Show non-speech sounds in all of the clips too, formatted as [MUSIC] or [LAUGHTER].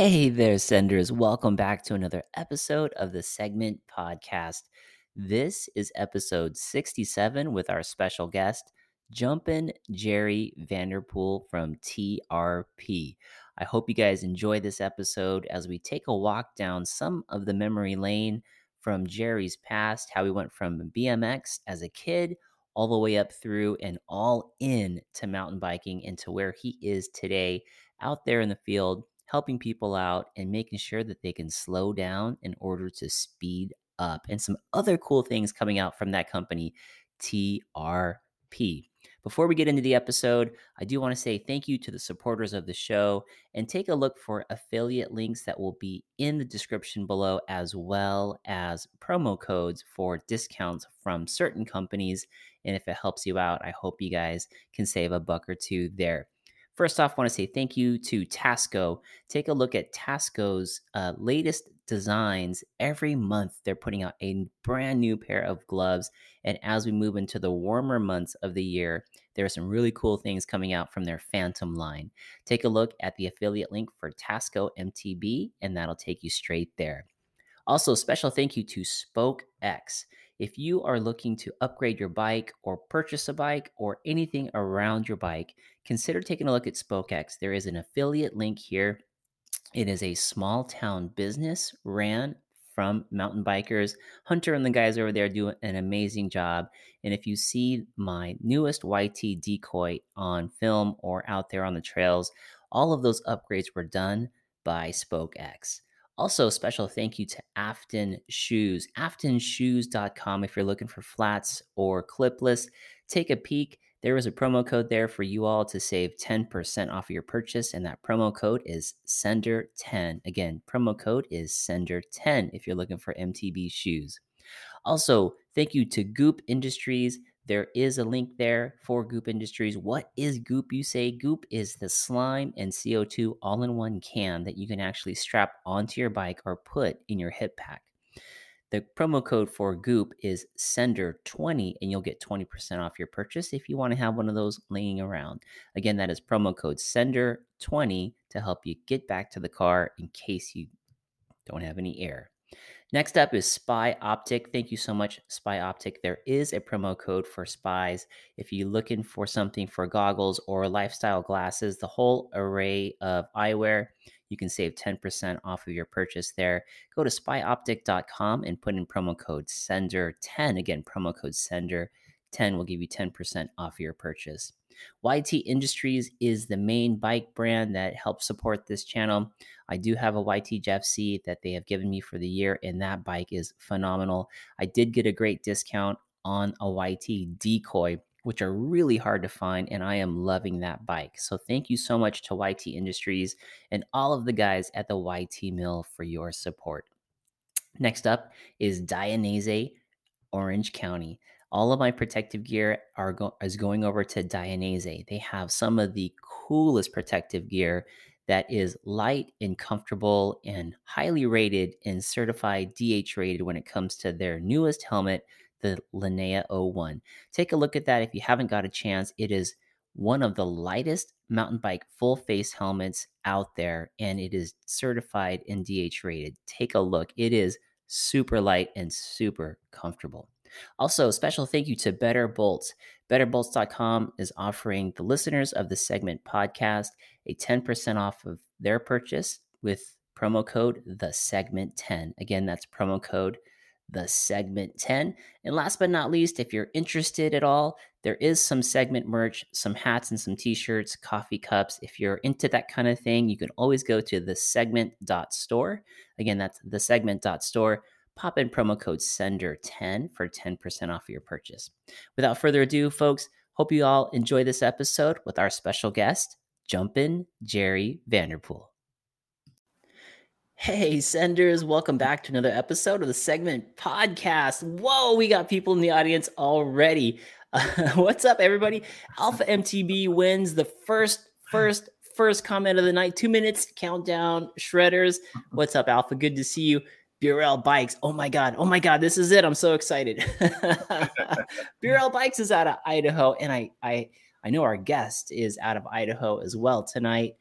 Hey there, senders. Welcome back to another episode of the Segment Podcast. This is episode 67 with our special guest, Jumpin' Jerry Vanderpool from TRP. I hope you guys enjoy this episode as we take a walk down some of the memory lane from Jerry's past, how he went from BMX as a kid all the way up through and all in to mountain biking and to where he is today out there in the field helping people out and making sure that they can slow down in order to speed up. And some other cool things coming out from that company, TRP. Before we get into the episode, I do want to say thank you to the supporters of the show and take a look for affiliate links that will be in the description below, as well as promo codes for discounts from certain companies. And if it helps you out, I hope you guys can save a buck or two there. First off, I want to say thank you to Tasco. Take a look at Tasco's uh, latest designs. Every month, they're putting out a brand new pair of gloves. And as we move into the warmer months of the year, there are some really cool things coming out from their Phantom line. Take a look at the affiliate link for Tasco MTB, and that'll take you straight there. Also, special thank you to Spoke X. If you are looking to upgrade your bike or purchase a bike or anything around your bike, consider taking a look at SpokeX. There is an affiliate link here. It is a small town business ran from mountain bikers. Hunter and the guys over there do an amazing job. And if you see my newest YT decoy on film or out there on the trails, all of those upgrades were done by SpokeX. Also, a special thank you to Afton Shoes, aftonshoes.com. If you're looking for flats or clipless, take a peek. There is a promo code there for you all to save 10% off of your purchase, and that promo code is Sender10. Again, promo code is Sender10 if you're looking for MTB shoes. Also, thank you to GUP Industries. There is a link there for GUP Industries. What is GUP? You say GUP is the slime and CO2 all in one can that you can actually strap onto your bike or put in your hip pack. The promo code for GUP is Sender20, and you'll get 20% off your purchase if you want to have one of those laying around. Again, that is promo code Sender20 to help you get back to the car in case you don't have any air. Next up is Spy Optic. Thank you so much, Spy Optic. There is a promo code for spies. If you're looking for something for goggles or lifestyle glasses, the whole array of eyewear, you can save 10% off of your purchase there. Go to spyoptic.com and put in promo code SENDER10. Again, promo code SENDER10 will give you 10% off your purchase. YT Industries is the main bike brand that helps support this channel. I do have a YT Jeffsy that they have given me for the year, and that bike is phenomenal. I did get a great discount on a YT decoy, which are really hard to find, and I am loving that bike. So thank you so much to YT Industries and all of the guys at the YT Mill for your support. Next up is Dainese Orange County all of my protective gear are go- is going over to Dainese. They have some of the coolest protective gear that is light and comfortable and highly rated and certified DH rated when it comes to their newest helmet, the Linea 01. Take a look at that if you haven't got a chance. It is one of the lightest mountain bike full face helmets out there and it is certified and DH rated. Take a look. It is super light and super comfortable. Also, special thank you to Better Bolts. BetterBolts.com is offering the listeners of the segment podcast a 10% off of their purchase with promo code the segment 10. Again, that's promo code the segment 10. And last but not least, if you're interested at all, there is some segment merch, some hats and some t-shirts, coffee cups. If you're into that kind of thing, you can always go to the segment.store. Again, that's the segment.store. Pop in promo code SENDER10 for 10% off your purchase. Without further ado, folks, hope you all enjoy this episode with our special guest, Jumpin' Jerry Vanderpool. Hey, senders, welcome back to another episode of the segment podcast. Whoa, we got people in the audience already. Uh, [LAUGHS] what's up, everybody? Alpha MTB wins the first, first, first comment of the night. Two minutes countdown. Shredders, what's up, Alpha? Good to see you. Burrell Bikes. Oh my God. Oh my God. This is it. I'm so excited. [LAUGHS] Burrell Bikes is out of Idaho. And I, I, I know our guest is out of Idaho as well tonight.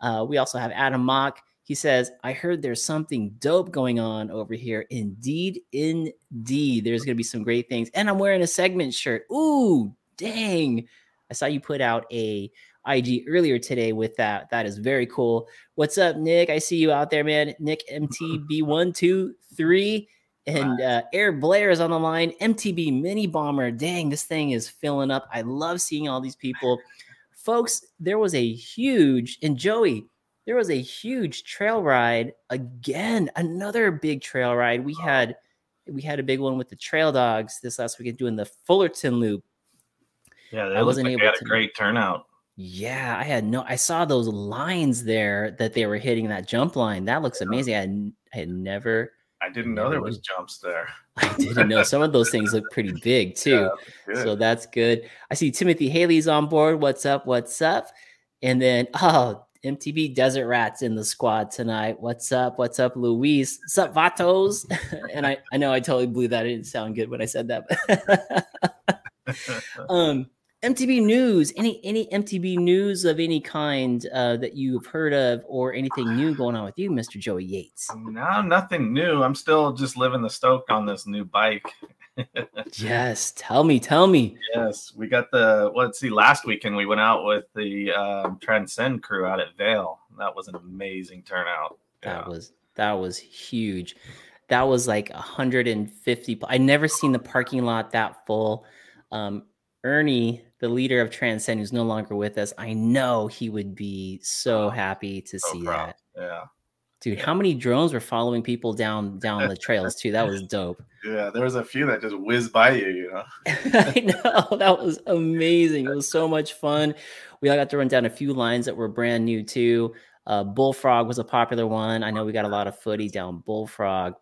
Uh, we also have Adam Mock. He says, I heard there's something dope going on over here. Indeed, indeed. There's going to be some great things. And I'm wearing a segment shirt. Ooh, dang. I saw you put out a IG earlier today with that. That is very cool. What's up, Nick? I see you out there, man. Nick MTB123. And uh, Air Blair is on the line. MTB Mini Bomber. Dang, this thing is filling up. I love seeing all these people. Folks, there was a huge, and Joey, there was a huge trail ride again another big trail ride. We had we had a big one with the trail dogs this last weekend doing the fullerton loop. Yeah i wasn't like able had to a great turnout. Yeah i had no i saw those lines there that they were hitting that jump line. That looks amazing. I had, I had never i didn't know there was jumps there. [LAUGHS] I didn't know. Some of those things look pretty big [LAUGHS] too. yeah, so that's good. I see timothy haley's on board. What's up? What's up? And then [LAUGHS] oh MTB Desert Rats in the squad tonight. What's up? What's up, Luis? What's up, Vatos? [LAUGHS] and I, I know I totally blew that. It didn't sound good when I said that. [LAUGHS] um, MTB news. Any any MTB news of any kind uh, that you've heard of, or anything new going on with you, Mister Joey Yates? No, nothing new. I'm still just living the stoke on this new bike [LAUGHS] yes, tell me, tell me. Yes, we got the let's see. Last weekend we went out with the um, Transcend crew out at Vail. That was an amazing turnout. That was that was huge. That was like 150. I never seen the parking lot that full. Um, Ernie, the leader of Transcend, who's no longer with us, I know he would be so happy to so see proud. that. Yeah. Dude, how many drones were following people down down the trails too? That was dope. [LAUGHS] Yeah, there was a few that just whizzed by you, you know. [LAUGHS] I know that was amazing. It was so much fun. We all got to run down a few lines that were brand new too. Uh, Bullfrog was a popular one. I know we got a lot of footy down Bullfrog,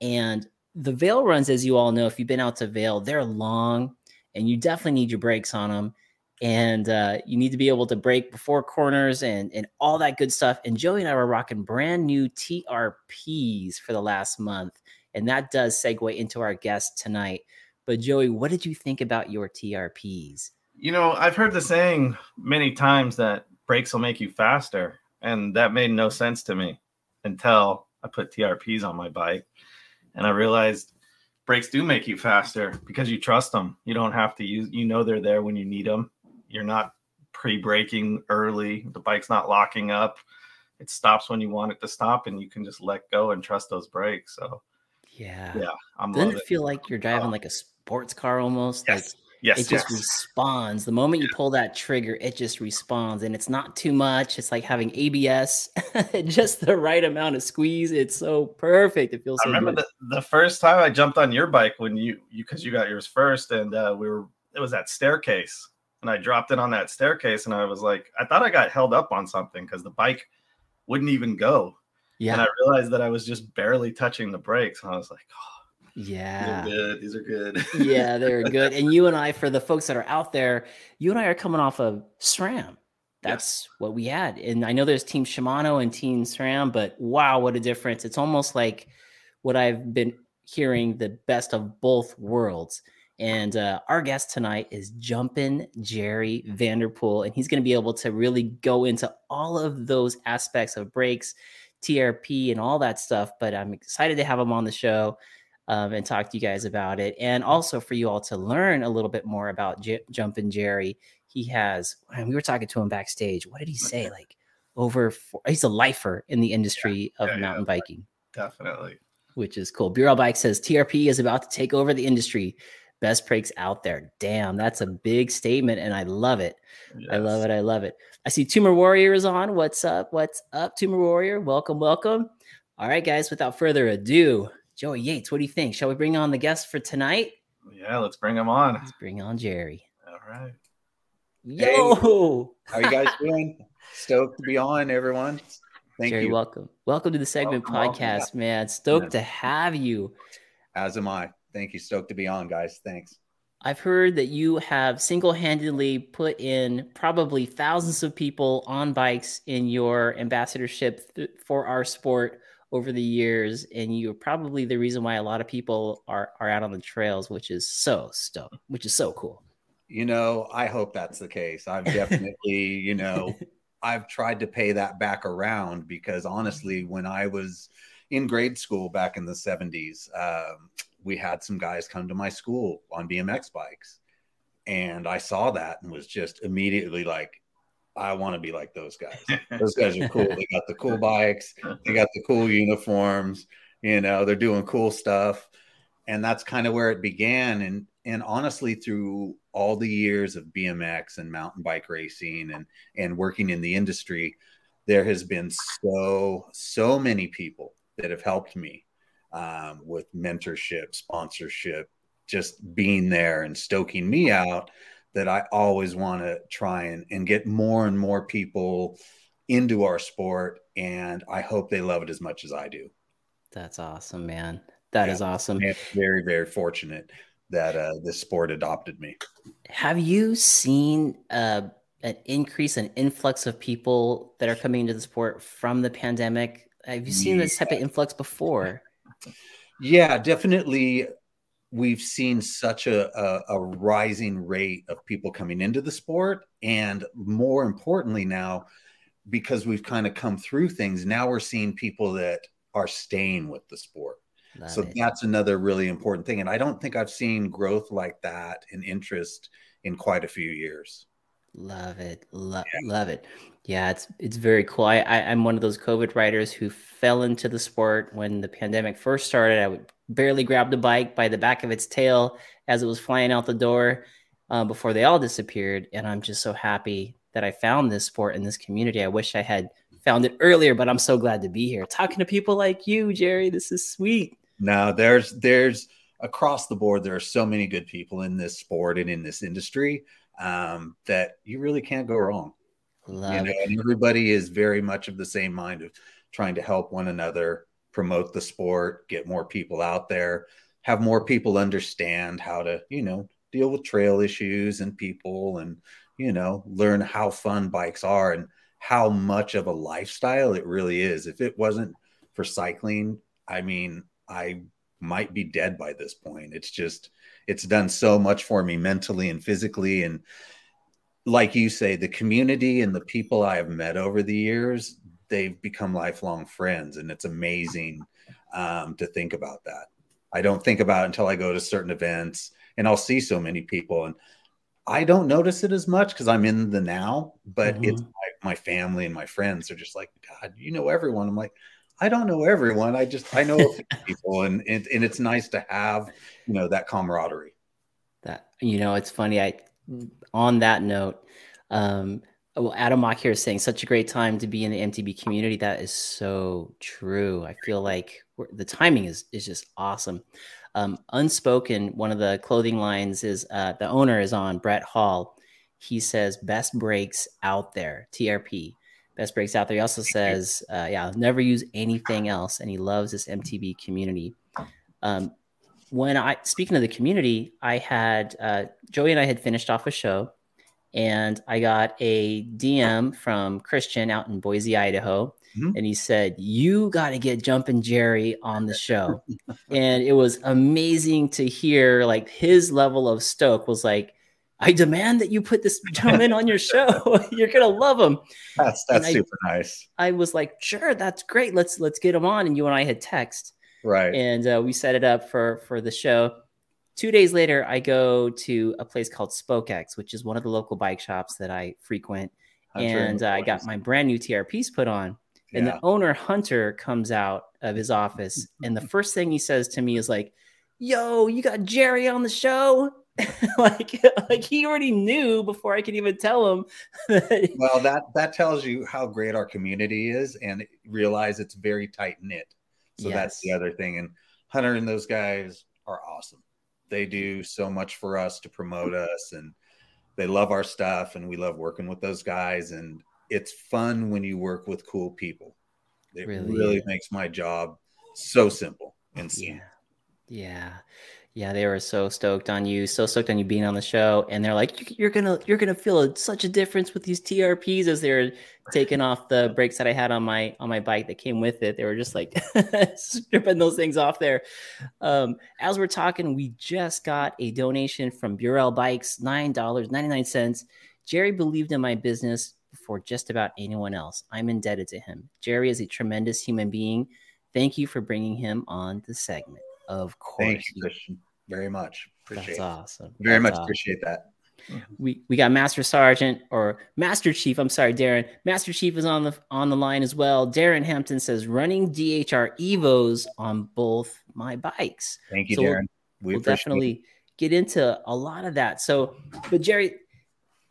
and the Vail runs, as you all know, if you've been out to Vail, they're long, and you definitely need your brakes on them and uh, you need to be able to brake before corners and and all that good stuff. And Joey and I were rocking brand new TRPs for the last month, and that does segue into our guest tonight. But Joey, what did you think about your TRPs? You know, I've heard the saying many times that brakes will make you faster, and that made no sense to me until I put TRPs on my bike, and I realized brakes do make you faster because you trust them. You don't have to use, you know, they're there when you need them you're not pre-braking early. The bike's not locking up. It stops when you want it to stop, and you can just let go and trust those brakes. So, yeah, yeah, I'm. Doesn't it, it feel like you're driving uh, like a sports car almost? Yes. Like yes, it just yes. responds. The moment you pull that trigger, it just responds, and it's not too much. It's like having ABS, [LAUGHS] just the right amount of squeeze. It's so perfect. It feels. So I remember good. the, the first time I jumped on your bike when you you because you got yours first, and uh, we were it was that staircase and I dropped it on that staircase and I was like, I thought I got held up on something because the bike wouldn't even go. Yeah. And I realized that I was just barely touching the brakes. And I was like, oh, yeah. These are good. These are good. yeah, they're [LAUGHS] good. And you and I, for the folks that are out there, you and I are coming off of SRAM. That's what we had. And I know there's Team Shimano and Team SRAM, but wow, what a difference. It's almost like what I've been hearing the best of both worlds. And uh, our guest tonight is Jumpin' Jerry Vanderpool, and he's going to be able to really go into all of those aspects of brakes, TRP, and all that stuff. But I'm excited to have him on the show um, and talk to you guys about it, and also for you all to learn a little bit more about J- Jumpin' Jerry. He has, and we were talking to him backstage. What did he say? Like over, four, he's a lifer in the industry yeah, of yeah, mountain yeah, biking. Definitely. which is cool. Burrell Bike says TRP is about to take over the industry. Best brakes out there. Damn, that's a big statement, and I love it. Yes. I love it. I love it. I see Tumor Warrior is on. What's up? What's up, Tumor Warrior? Welcome, welcome. All right, guys. Without further ado, Joey Yates, what do you think? Shall we bring on the guest for tonight? Yeah, let's bring him on. Let's bring on Jerry. All right. Yo, hey, how you guys doing? [LAUGHS] Stoked to be on, everyone. Thank Jerry, you. welcome. Welcome to the segment welcome, podcast, welcome. man. Stoked yeah. to have you. As am I. Thank you. Stoked to be on, guys. Thanks. I've heard that you have single handedly put in probably thousands of people on bikes in your ambassadorship th- for our sport over the years. And you're probably the reason why a lot of people are, are out on the trails, which is so stoked, which is so cool. You know, I hope that's the case. I've definitely, you know, [LAUGHS] I've tried to pay that back around because honestly, when I was in grade school back in the 70s, um, we had some guys come to my school on BMX bikes. And I saw that and was just immediately like, I want to be like those guys. [LAUGHS] Those guys are cool. They got the cool bikes, they got the cool uniforms, you know, they're doing cool stuff. And that's kind of where it began. And and honestly, through all the years of BMX and mountain bike racing and and working in the industry, there has been so so many people that have helped me um, with mentorship, sponsorship, just being there and stoking me out. That I always want to try and, and get more and more people into our sport, and I hope they love it as much as I do. That's awesome, man. That yeah, is awesome. very, very fortunate that uh, this sport adopted me. Have you seen uh, an increase, an influx of people that are coming into the sport from the pandemic? Have you seen yeah. this type of influx before? Yeah, definitely. We've seen such a, a, a rising rate of people coming into the sport. And more importantly, now, because we've kind of come through things, now we're seeing people that are staying with the sport Love so it. that's another really important thing. And I don't think I've seen growth like that in interest in quite a few years. Love it. Lo- yeah. Love it. Yeah, it's it's very cool. I, I am one of those COVID writers who fell into the sport when the pandemic first started. I would barely grabbed the bike by the back of its tail as it was flying out the door uh, before they all disappeared. And I'm just so happy that I found this sport in this community. I wish I had found it earlier, but I'm so glad to be here talking to people like you, Jerry. This is sweet. No, there's there's across the board there are so many good people in this sport and in this industry um, that you really can't go wrong. Love you know, everybody is very much of the same mind of trying to help one another promote the sport, get more people out there, have more people understand how to, you know, deal with trail issues and people and, you know, learn how fun bikes are and how much of a lifestyle it really is. If it wasn't for cycling, I mean, I might be dead by this point. It's just, it's done so much for me mentally and physically. And like you say, the community and the people I have met over the years, they've become lifelong friends. And it's amazing um, to think about that. I don't think about it until I go to certain events and I'll see so many people. And I don't notice it as much because I'm in the now, but mm-hmm. it's my, my family and my friends are just like, God, you know everyone. I'm like, I don't know everyone. I just I know [LAUGHS] people, and, and and it's nice to have you know that camaraderie. That you know, it's funny. I on that note, um, well, Adam Mock here is saying such a great time to be in the MTB community. That is so true. I feel like the timing is is just awesome. Um, Unspoken, one of the clothing lines is uh, the owner is on Brett Hall. He says best brakes out there, TRP. Best brakes out there. He also says, uh, yeah, never use anything else. And he loves this MTB community. Um, when I, speaking of the community, I had, uh, Joey and I had finished off a show and I got a DM from Christian out in Boise, Idaho. Mm-hmm. And he said, You got to get Jumpin' Jerry on the show. [LAUGHS] and it was amazing to hear like his level of stoke was like, I demand that you put this [LAUGHS] gentleman on your show. [LAUGHS] You're gonna love him. That's that's super nice. I was like, sure, that's great. Let's let's get him on. And you and I had text, right? And uh, we set it up for for the show. Two days later, I go to a place called SpokeX, which is one of the local bike shops that I frequent, and uh, I got my brand new TRPs put on. And the owner Hunter comes out of his office, [LAUGHS] and the first thing he says to me is like, "Yo, you got Jerry on the show." [LAUGHS] like [LAUGHS] like he already knew before I could even tell him. well, that that tells you how great our community is, and realize it's very tight knit. So yes. that's the other thing. And Hunter and those guys are awesome. They do so much for us to promote us, and they love our stuff, and we love working with those guys. And it's fun when you work with cool people. It really, really makes my job so simple and Yeah. Yeah. Yeah, they were so stoked on you, so stoked on you being on the show, and they're like, "You're gonna, you're gonna feel a, such a difference with these TRPs." As they're taking off the brakes that I had on my on my bike that came with it, they were just like [LAUGHS] stripping those things off there. Um, as we're talking, we just got a donation from Burrell Bikes, nine dollars ninety nine cents. Jerry believed in my business before just about anyone else. I'm indebted to him. Jerry is a tremendous human being. Thank you for bringing him on the segment. Of course, you, very much. Appreciate That's awesome. Very That's much awesome. appreciate that. We we got Master Sergeant or Master Chief. I'm sorry, Darren. Master Chief is on the on the line as well. Darren Hampton says running DHR Evos on both my bikes. Thank you, so Darren. We will definitely it. get into a lot of that. So, but Jerry,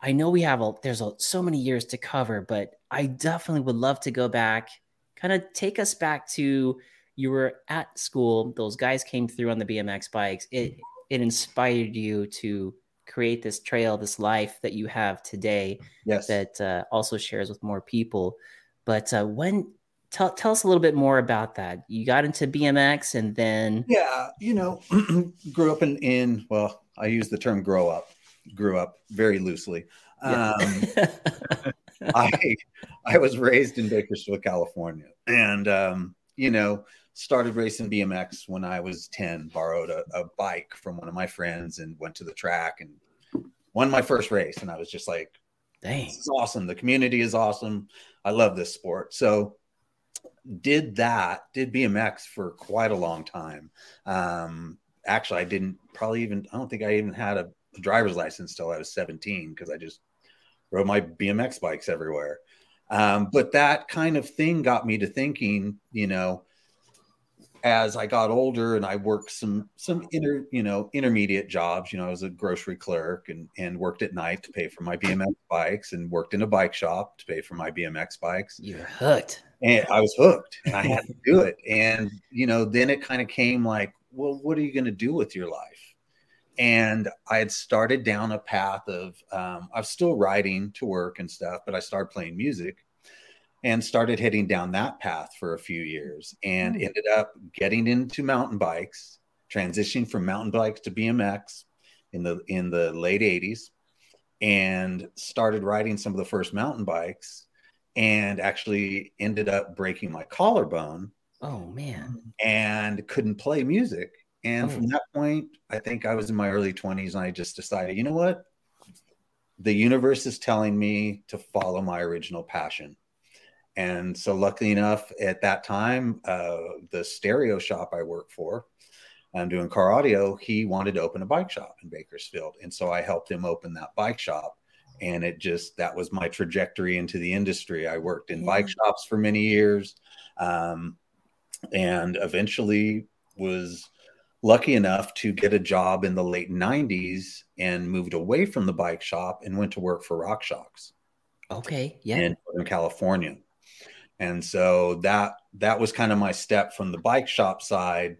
I know we have a there's a, so many years to cover, but I definitely would love to go back, kind of take us back to you were at school those guys came through on the bmx bikes it it inspired you to create this trail this life that you have today yes. that uh, also shares with more people. But uh, when tell, tell us a little bit more about that. You got into bmx and then yeah you know [CLEARS THROAT] grew up in in well i use the term grow up grew up very loosely. Yeah. um, [LAUGHS] i i was raised in bakersfield california. And um, you know started racing BMX when I was 10, borrowed a, a, bike from one of my friends and went to the track and won my first race. And I was just like, dang, this is awesome. The community is awesome. I love this sport. So did that, did BMX for quite a long time. Um, actually, I didn't probably even, I don't think I even had a, a driver's license till I was 17 because I just rode my BMX bikes everywhere. Um, but that kind of thing got me to thinking, you know, as I got older and I worked some some inter you know intermediate jobs. You know, I was a grocery clerk and and worked at night to pay for my BMX bikes and worked in a bike shop to pay for my BMX bikes. You're hooked. And I was hooked and I had to do it. And you know, then it kind of came like, well, what are you going to do with your life? And I had started down a path of um, I was still riding to work and stuff, but I started playing music and started heading down that path for a few years and mm. ended up getting into mountain bikes transitioning from mountain bikes to bmx in the in the late 80s and started riding some of the first mountain bikes and actually ended up breaking my collarbone oh man and couldn't play music and oh. from that point i think i was in my early 20s and i just decided you know what the universe is telling me to follow my original passion and so, luckily enough, at that time, uh, the stereo shop I worked for, I'm doing car audio, he wanted to open a bike shop in Bakersfield. And so I helped him open that bike shop. And it just, that was my trajectory into the industry. I worked in yeah. bike shops for many years um, and eventually was lucky enough to get a job in the late 90s and moved away from the bike shop and went to work for RockShox. Okay. Yeah. In California and so that that was kind of my step from the bike shop side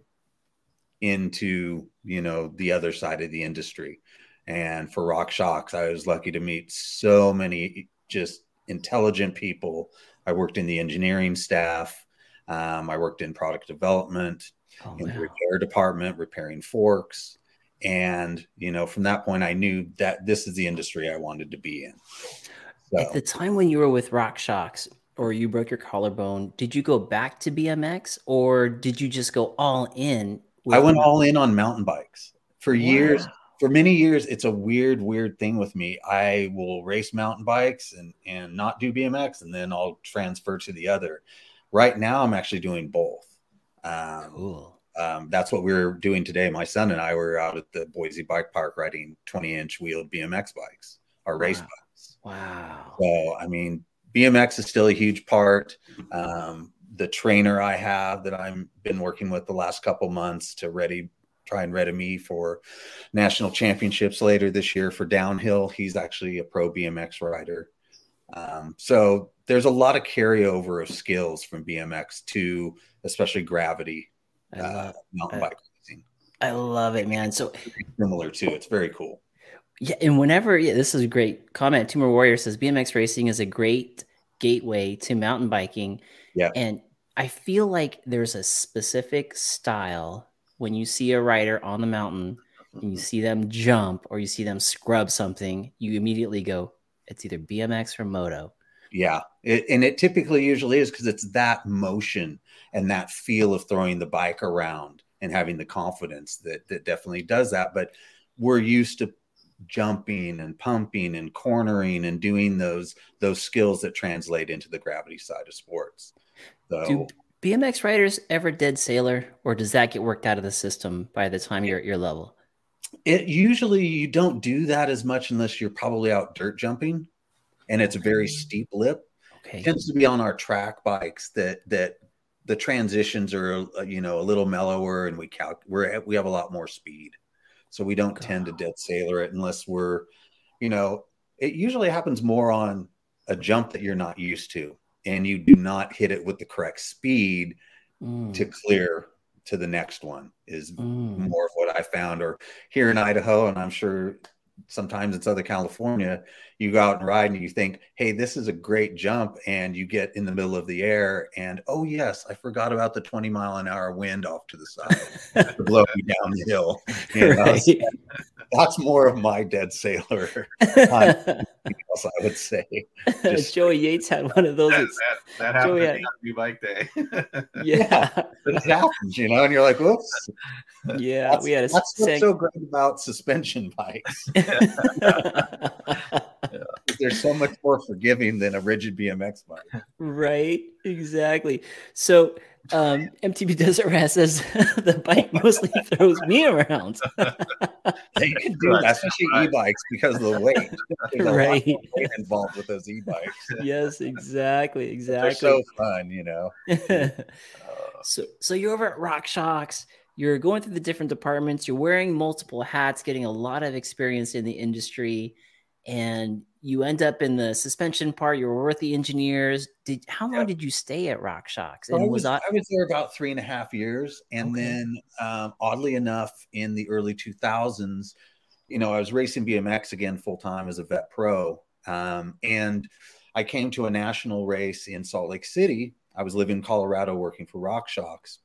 into you know the other side of the industry. And for RockShox i was lucky to meet so many just intelligent people. I worked in the engineering staff. Um, i worked in product development oh, in the repair department repairing forks. And you know from that point i knew that this is the industry i wanted to be in. So. at the time when you were with RockShox or you broke your collarbone, did you go back to BMX or did you just go all in? I went all in on mountain bikes for wow. years. For many years, it's a weird, weird thing with me. I will race mountain bikes and and not do BMX, and then I'll transfer to the other. Right now, I'm actually doing both. Um, cool. Um, that's what we are doing today. My son and I were out at the Boise Bike Park riding 20 inch wheeled BMX bikes, our wow. race bikes. Wow. So, I mean, BMX is still a huge part. Um, the trainer I have that I've been working with the last couple months to ready try and ready me for national championships later this year for downhill. He's actually a pro BMX rider. Um, so there's a lot of carryover of skills from BMX to especially gravity uh, mountain bike racing. I love it, man. So similar too. It's very cool. Yeah, and whenever yeah, this is a great comment. Tumor Warrior says BMX racing is a great gateway to mountain biking. Yeah, and I feel like there's a specific style when you see a rider on the mountain and you mm-hmm. see them jump or you see them scrub something, you immediately go, it's either BMX or moto. Yeah, it, and it typically usually is because it's that motion and that feel of throwing the bike around and having the confidence that that definitely does that. But we're used to jumping and pumping and cornering and doing those those skills that translate into the gravity side of sports. So Do BMX riders ever dead sailor, or does that get worked out of the system by the time you're at your level? It usually you don't do that as much unless you're probably out dirt jumping and it's a very steep lip. Okay. It tends to be on our track bikes that that the transitions are uh, you know a little mellower and we calc we're we have a lot more speed. So we don't God. tend to dead sailor it unless we're you know it usually happens more on a jump that you're not used to and you do not hit it with the correct speed mm. to clear to the next one is mm. more of what I found or here in Idaho and I'm sure sometimes in Southern California, you go out and ride and you think, hey, this is a great jump. And you get in the middle of the air and, oh, yes, I forgot about the 20 mile an hour wind off to the side to blow you down the hill. [LAUGHS] You know? right. That's more of my dead sailor. [LAUGHS] else I would say. Just, Joey Yates had one of those. That, that, that happened Joey had, bike day. [LAUGHS] yeah. it happens, you know, and you're like, whoops. Yeah, that's, we had a that's what's so great about suspension bikes. Yeah. They're so much more forgiving than a rigid BMX bike. Right, exactly. So um, MTB Desert Rat says [LAUGHS] the bike mostly throws me around. [LAUGHS] they can do that, especially e-bikes because of the weight. [LAUGHS] There's right. weight involved with those e-bikes. Yes, exactly, exactly. They're so fun, you know. so, so you're over at RockShox. You're going through the different departments. You're wearing multiple hats, getting a lot of experience in the industry, and you end up in the suspension part. You were with the engineers. Did how long did you stay at RockShox? And I was, was I, I was there about three and a half years, and okay. then um, oddly enough, in the early 2000s, you know, I was racing BMX again full time as a vet pro, um, and I came to a national race in Salt Lake City. I was living in Colorado working for RockShox,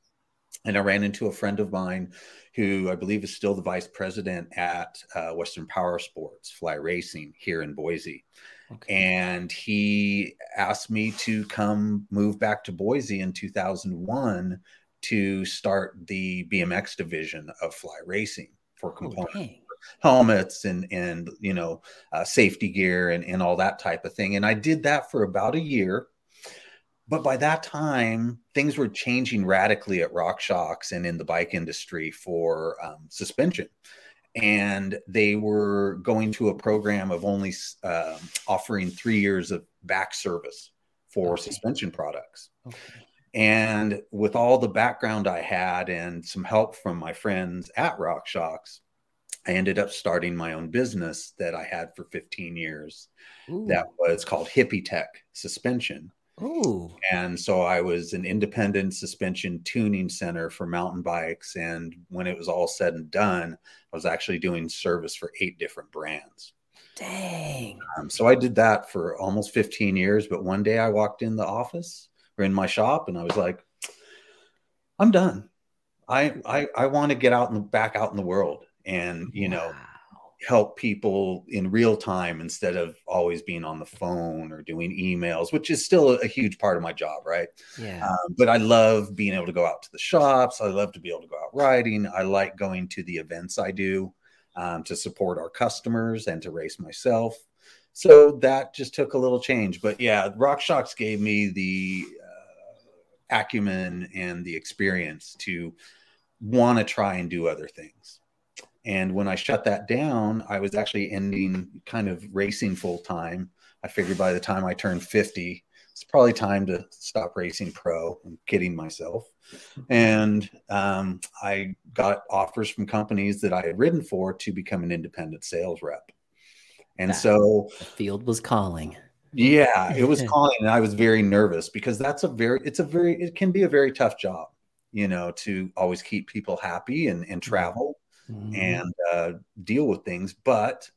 and I ran into a friend of mine who I believe is still the vice president at uh, Western Power Sports Fly Racing here in Boise. Okay. And he asked me to come move back to Boise in 2001 to start the BMX division of Fly Racing for components. Okay. Helmets and and you know uh, safety gear and, and all that type of thing, and I did that for about a year, but by that time, things were changing radically at RockShox and in the bike industry for um, suspension. And they were going to a program of only uh, offering three years of back service for okay. suspension products. Okay. And with all the background I had and some help from my friends at RockShox, I ended up starting my own business that I had for 15 years. Ooh. That was called Hippie Tech Suspension Oh. And so I was an independent suspension tuning center for mountain bikes. And when it was all said and done, I was actually doing service for eight different brands. Dang. Um, so I did that for almost 15 years. But one day I walked in the office or in my shop and I was like, I'm done. I I, I want to get out and back out in the world. And, you wow. Help people in real time instead of always being on the phone or doing emails, which is still a, huge part of my job, right? Yeah. Um, but I love being able to go out to the shops. I love to be able to go out riding. I like going to the events I do um, to support our customers and to race myself. So that just took a little change. But yeah, RockShox gave me the uh, acumen and the experience to want to try and do other things. And when I shut that down, I was actually ending kind of racing full time I figured by the time I turned 50, it's probably time to stop racing pro. I'm kidding myself. And um, I got offers from companies that I had ridden for to become an independent sales rep. And that, so the field was calling. Yeah, it was [LAUGHS] calling. And I was very nervous because that's a very, it's a very, it can be a very tough job, you know, to always keep people happy and, and travel mm-hmm. and uh, deal with things. But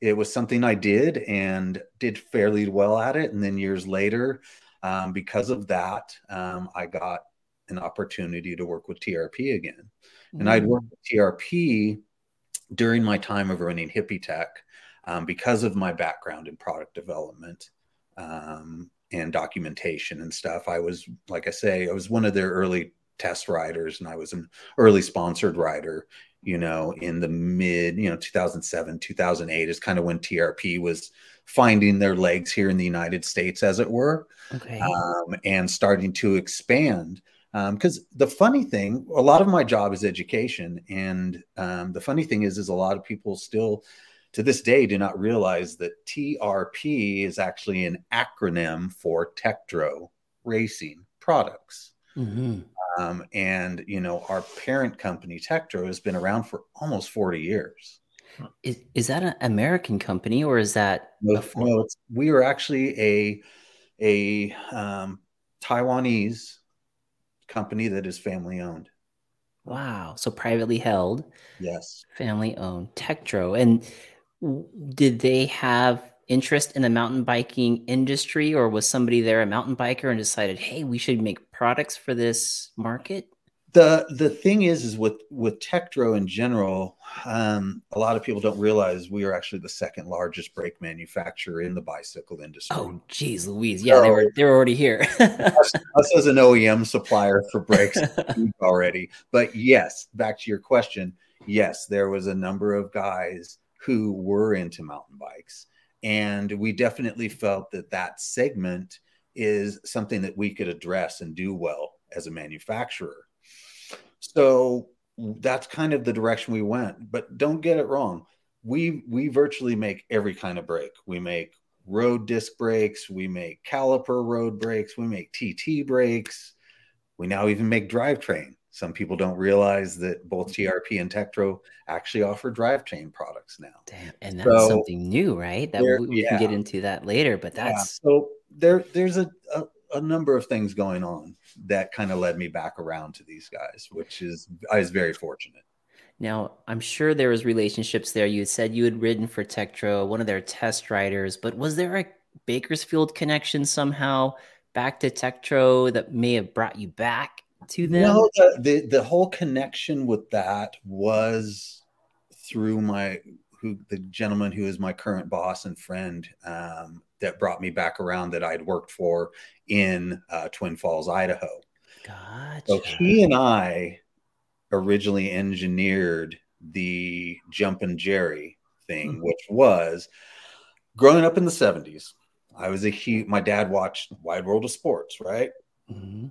it was something I did and did fairly well at it. And then years later, um, because of that, um, I got an opportunity to work with TRP again. Mm-hmm. And I'd worked with TRP during my time of running Hippie Tech um, because of my background in product development um, and documentation and stuff. I was, like I say, I was one of their early test riders and I was an early sponsored rider you know, in the mid, you know, 2007, 2008 is kind of when TRP was finding their legs here in the United States, as it were, okay. um, and starting to expand. Because um, the funny thing, a lot of my job is education, and um, the funny thing is, is a lot of people still, to this day, do not realize that TRP is actually an acronym for Tektro Racing Products. Mm-hmm. Um, and you know, our parent company, Tektro, has been around for almost 40 years. Is, is that an American company or is that no, no we are actually a a um, Taiwanese company that is family owned. Wow. So privately held. Yes. Family owned. Tektro. And did they have interest in the mountain biking industry, or was somebody there a mountain biker and decided, hey, we should make products for this market? The the thing is, is with with Tektro in general, um, a lot of people don't realize we are actually the second largest brake manufacturer in the bicycle industry. Oh, geez, Louise, yeah, so, they were they were already here. [LAUGHS] us, us, as an OEM supplier for brakes [LAUGHS] already, but yes, back to your question, yes, there was a number of guys who were into mountain bikes and we definitely felt that that segment is something that we could address and do well as a manufacturer. So that's kind of the direction we went. But don't get it wrong. We we virtually make every kind of brake. We make road disc brakes, we make caliper road brakes, we make TT brakes. We now even make drivetrain. Some people don't realize that both mm-hmm. TRP and Tektro actually offer drivetrain products now. Damn, and that's so something new, right? That we, we yeah. can get into that later, but that's yeah. so there. There's a, a, a number of things going on that kind of led me back around to these guys, which is I was very fortunate. Now, I'm sure there was relationships there. You said you had ridden for Tektro, one of their test riders, but was there a Bakersfield connection somehow back to Tektro that may have brought you back to them? No, the, the, the whole connection with that was through my who the gentleman who is my current boss and friend um, that brought me back around that I'd worked for in uh, Twin Falls, Idaho. Gotcha. So he and I originally engineered the Jumpin' Jerry thing, mm-hmm. which was growing up in the 70s. I was a huge, my dad watched Wide World of Sports, right? Mm-hmm.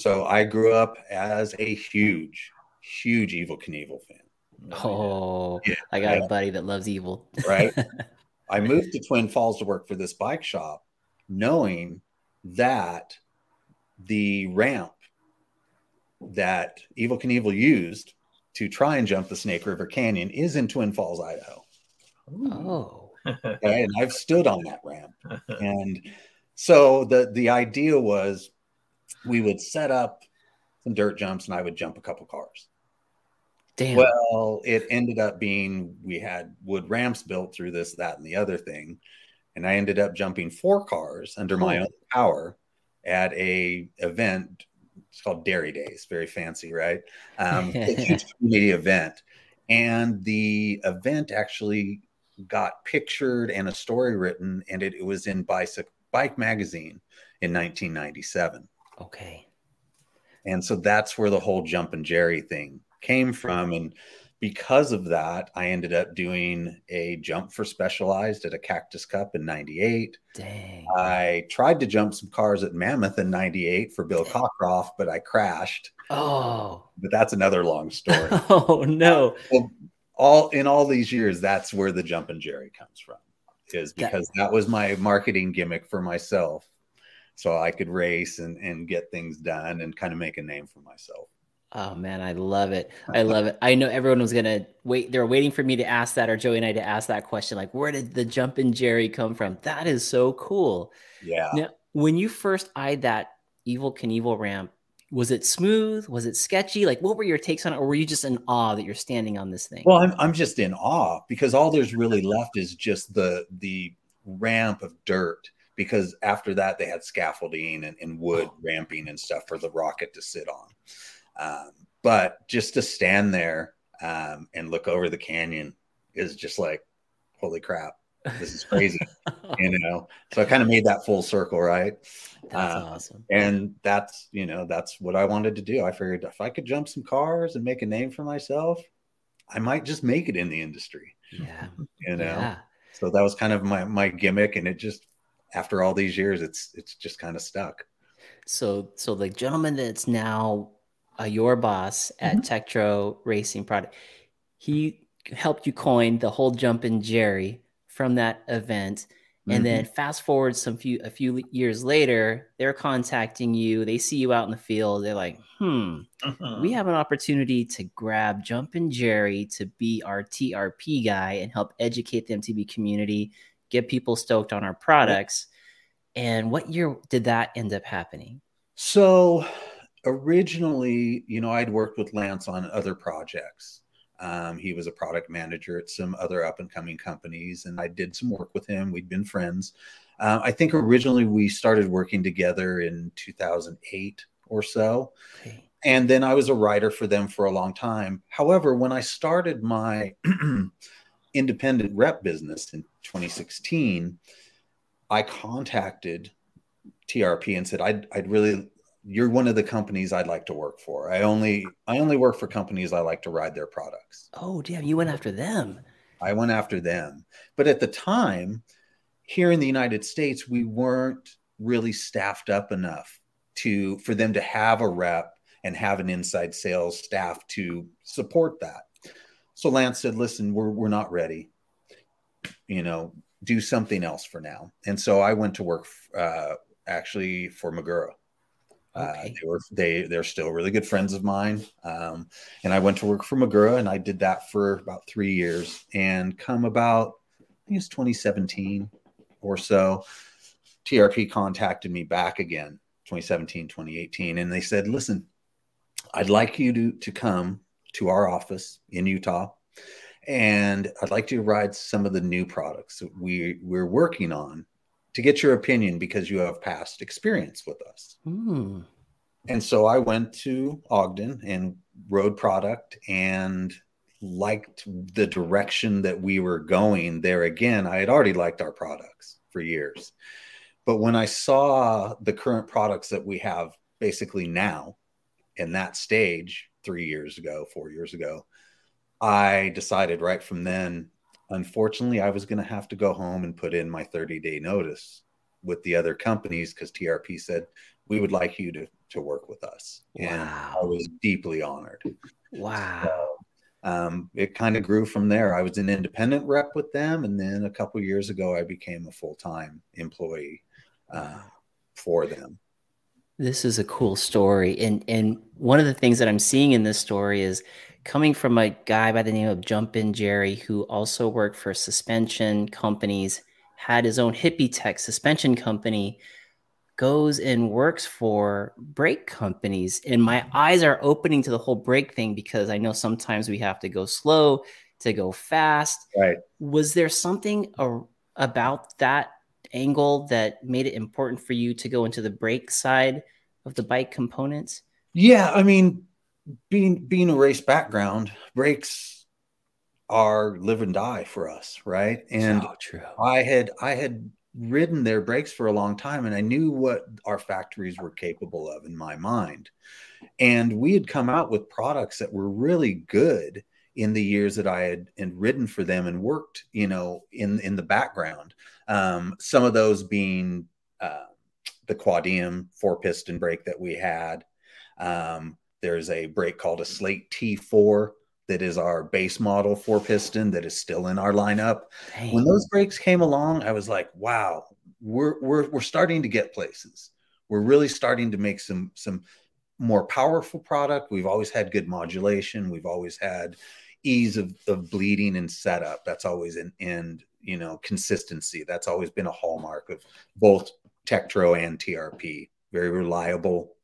So I grew up as a huge, huge Evel Knievel fan. Oh, yeah, I got right? a buddy that loves Evel. right. [LAUGHS] I moved to Twin Falls to work for this bike shop, knowing that the ramp that Evel Knievel used to try and jump the Snake River Canyon is in Twin Falls, Idaho. Oh. Okay, and I've stood on that ramp. [LAUGHS] And so the the idea was we would set up some dirt jumps and I would jump a couple cars. Damn. Well, it ended up being we had wood ramps built through this, that, and the other thing. And I ended up jumping four cars under my own power at a event. It's called Dairy Days, very fancy, right? Um, [LAUGHS] a huge community event. And the event actually got pictured and a story written, and it, it was in Bike, Bike Magazine in 1997. Okay. And so that's where the whole Jumpin' Jerry thing came from. And because of that, I ended up doing a jump for specialized at a Cactus Cup in 98. Dang. I tried to jump some cars at Mammoth in 98 for Bill Cockcroft, but I crashed. Oh. But that's another long story. [LAUGHS] oh, no. Well, all in all these years, that's where the Jumpin' Jerry comes from. is because that, that was my marketing gimmick for myself. So I could race and, and get things done and kind of make a name for myself. Oh man, I love it. I love it. I know everyone was gonna wait. They're waiting for me to ask that, or Joey and I to ask that question. Like, where did the Jumpin' Jerry come from? That is so cool. Yeah. Now, when you first eyed that Evel Knievel ramp, was it smooth? Was it sketchy? Like, what were your takes on it, or were you just in awe that you're standing on this thing? Well, I'm I'm just in awe because all there's really left is just the the ramp of dirt. Because after that, they had scaffolding and, and wood oh. ramping and stuff for the rocket to sit on. Um, but just to stand there um, and look over the canyon is just like, holy crap, this is crazy, [LAUGHS] you know. So I kind of made that full circle, right? That's uh, awesome. And that's you know that's what I wanted to do. I figured if I could jump some cars and make a name for myself, I might just make it in the industry. Yeah, you know. Yeah. So that was kind of my my gimmick, and it just after all these years, it's it's just kind of stuck. So so the gentleman that's now uh, your boss at mm-hmm. Tektro Racing Product, he helped you coin the whole Jumpin' Jerry from that event. And mm-hmm. then fast forward some few a few years later, they're contacting you. They see you out in the field. They're like, "Hmm, uh-huh. we have an opportunity to grab Jumpin' Jerry to be our TRP guy and help educate the MTB community, get people stoked on our products." And what year did that end up happening? So originally, you know, I'd worked with Lance on other projects. Um, he was a product manager at some other up and coming companies, and I did some work with him. We'd been friends. Uh, I think originally we started working together in 2008 or so. Okay. And then I was a writer for them for a long time. However, when I started my [CLEARS THROAT] independent rep business in 2016, I contacted TRP and said, I'd, I'd really you're one of the companies I'd like to work for. I only I only work for companies I like to ride their products. Oh, damn, you went after them. I went after them. But at the time, here in the United States, we weren't really staffed up enough to for them to have a rep and have an inside sales staff to support that. So Lance said, "Listen, we're we're not ready. You know, do something else for now." And so I went to work uh, actually for Magura uh, okay. Uh, they were they they're still really good friends of mine. Um, and I went to work for Magura, and I did that for about three years. And come about, I think it's 2017 or so, TRP contacted me back again, 2017, 2018, and they said, "Listen, I'd like you to to come to our office in Utah." And I'd like to ride some of the new products that we we're working on to get your opinion because you have past experience with us. Mm. And so I went to Ogden and rode product and liked the direction that we were going there again. I had already liked our products for years. But when I saw the current products that we have basically now in that stage three years ago, four years ago, I decided right from then unfortunately, I was going to have to go home and put in my 30 day notice with the other companies because TRP said we would like you to to work with us, wow. and I was deeply honored. Wow. So, um, it kind of grew from there. I was an independent rep with them, and then a couple years ago, I became a full time employee uh, for them. This is a cool story, and and one of the things that I'm seeing in this story is coming from a guy by the name of Jumpin' Jerry, who also worked for suspension companies, had his own hippie tech suspension company, goes and works for brake companies. And my eyes are opening to the whole brake thing because I know sometimes we have to go slow to go fast. Right. Was there something about that angle that made it important for you to go into the brake side of the bike components? Yeah, I mean, being being a race background, brakes are live and die for us, right? And so true. I had I had ridden their brakes for a long time and I knew what our factories were capable of in my mind. And we had come out with products that were really good in the years that I had and ridden for them and worked, you know, in in the background. Um, some of those being uh, the Quadiem four piston brake that we had, um, there's a brake called a Slate T4 that is our base model four piston that is still in our lineup. Dang. When those brakes came along, I was like, wow, we're we're we're starting to get places. We're really starting to make some some more powerful product. We've always had good modulation. We've always had ease of, of bleeding and setup. That's always an end, you know, consistency. That's always been a hallmark of both Tektro and TRP. Very reliable.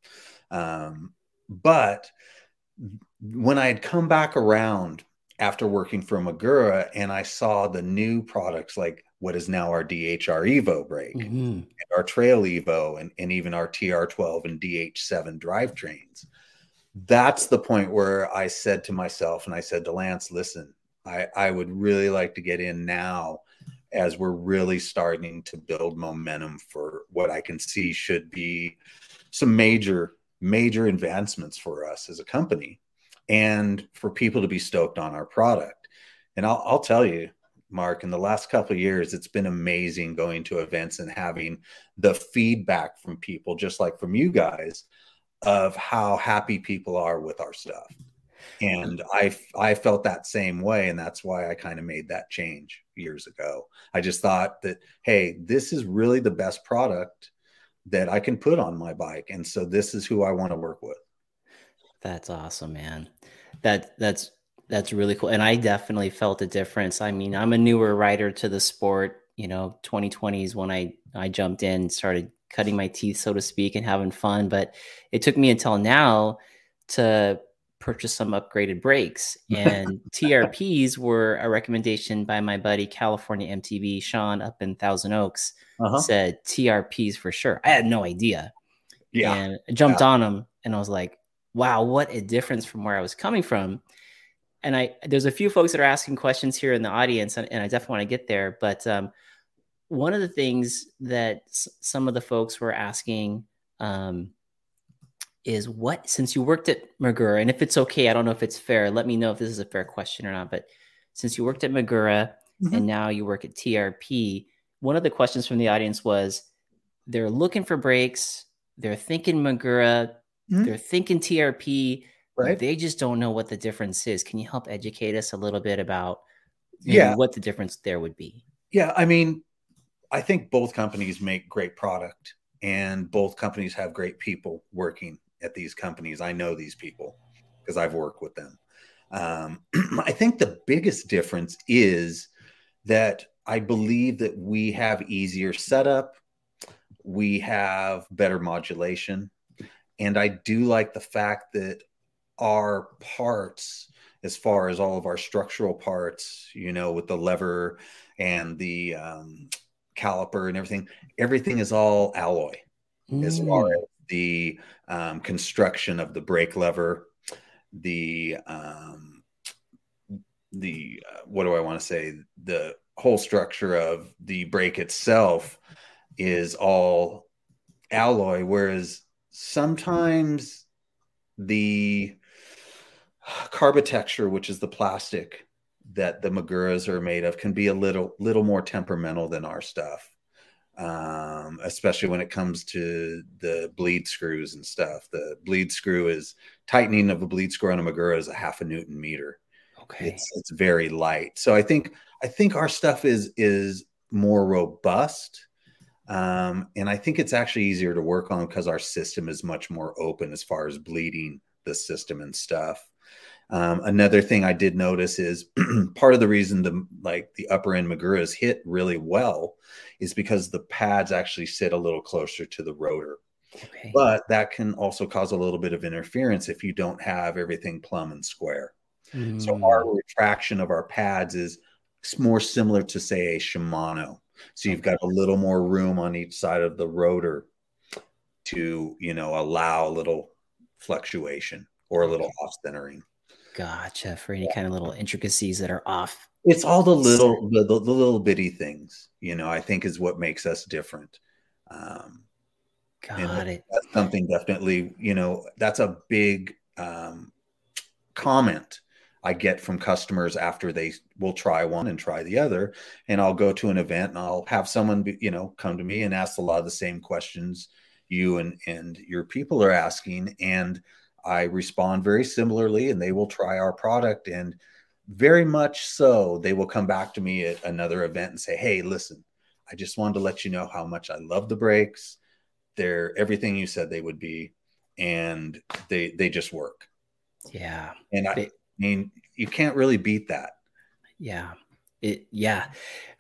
Um, but when I had come back around after working for Magura and I saw the new products like what is now our DHR Evo brake mm-hmm. and our Trail Evo and, and even our TR12 and DH7 drivetrains, that's the point where I said to myself and I said to Lance, listen, I, I would really like to get in now as we're really starting to build momentum for what I can see should be some major, major advancements for us as a company and for people to be stoked on our product. And I'll, I'll tell you, Mark, in the last couple of years, it's been amazing going to events and having the feedback from people, just like from you guys, of how happy people are with our stuff. And I I felt that same way, and that's why I kind of made that change years ago. I just thought that, hey, this is really the best product that I can put on my bike, and so this is who I want to work with. That's awesome, man. That that's that's really cool. And I definitely felt a difference. I mean, I'm a newer rider to the sport. You know, 2020 is when I I jumped in, started cutting my teeth, so to speak, and having fun. But it took me until now to purchase some upgraded brakes. And [LAUGHS] TRPs were a recommendation by my buddy California MTB Sean up in Thousand Oaks. Uh-huh. Said TRPs for sure. I had no idea. Yeah. And I jumped yeah. on them and I was like, wow, what a difference from where I was coming from. And I there's a few folks that are asking questions here in the audience, and, and I definitely want to get there. But um, one of the things that s- some of the folks were asking um, is what since you worked at Magura, and if it's okay, I don't know if it's fair. Let me know if this is a fair question or not. But since you worked at Magura mm-hmm. and now you work at TRP, one of the questions from the audience was they're looking for breaks, they're thinking Magura, Mm-hmm. They're thinking TRP, right? They just don't know what the difference is. Can you help educate us a little bit about yeah what the difference there would be? Yeah, I mean, I think both companies make great product, and both companies have great people working at these companies. I know these people because I've worked with them. Um, [CLEARS THROAT] I think the biggest difference is that I believe that we have easier setup, we have better modulation, and I do like the fact that our parts, as far as all of our structural parts, you know, with the lever and the um, caliper and everything, everything is all alloy mm. as far as the um, construction of the brake lever, the um, the uh, what do I want to say? The whole structure of the brake itself is all alloy, whereas sometimes the Carbotecture, which is the plastic that the Maguras are made of, can be a little little more temperamental than our stuff. Um, especially when it comes to the bleed screws and stuff. The bleed screw is tightening of a bleed screw on a Magura is a half a newton meter. Okay, it's, it's very light. So I think I think our stuff is is more robust um, and I think it's actually easier to work on because our system is much more open as far as bleeding the system and stuff. Um, another thing I did notice is [CLEARS THROAT] part of the reason the like the upper end Maguras hit really well is because the pads actually sit a little closer to the rotor. Okay. But that can also cause a little bit of interference if you don't have everything plumb and square. Mm. So our retraction of our pads is more similar to say a Shimano so you've got a little more room on each side of the rotor to, you know, allow a little fluctuation or a little off centering. Gotcha. For any kind of little intricacies that are off. It's all the little, the, the, the little bitty things, you know, I think is what makes us different. Um, Got it. That's something definitely, you know, that's a big um, comment I get from customers after they will try one and try the other. And I'll go to an event and I'll have someone, be, you know, come to me and ask a lot of the same questions you and and your people are asking. And I respond very similarly, and they will try our product. And very much so, they will come back to me at another event and say, Hey, listen, I just wanted to let you know how much I love the brakes. They're everything you said they would be, and they they just work. Yeah. And I, I mean, you can't really beat that. Yeah. It, yeah.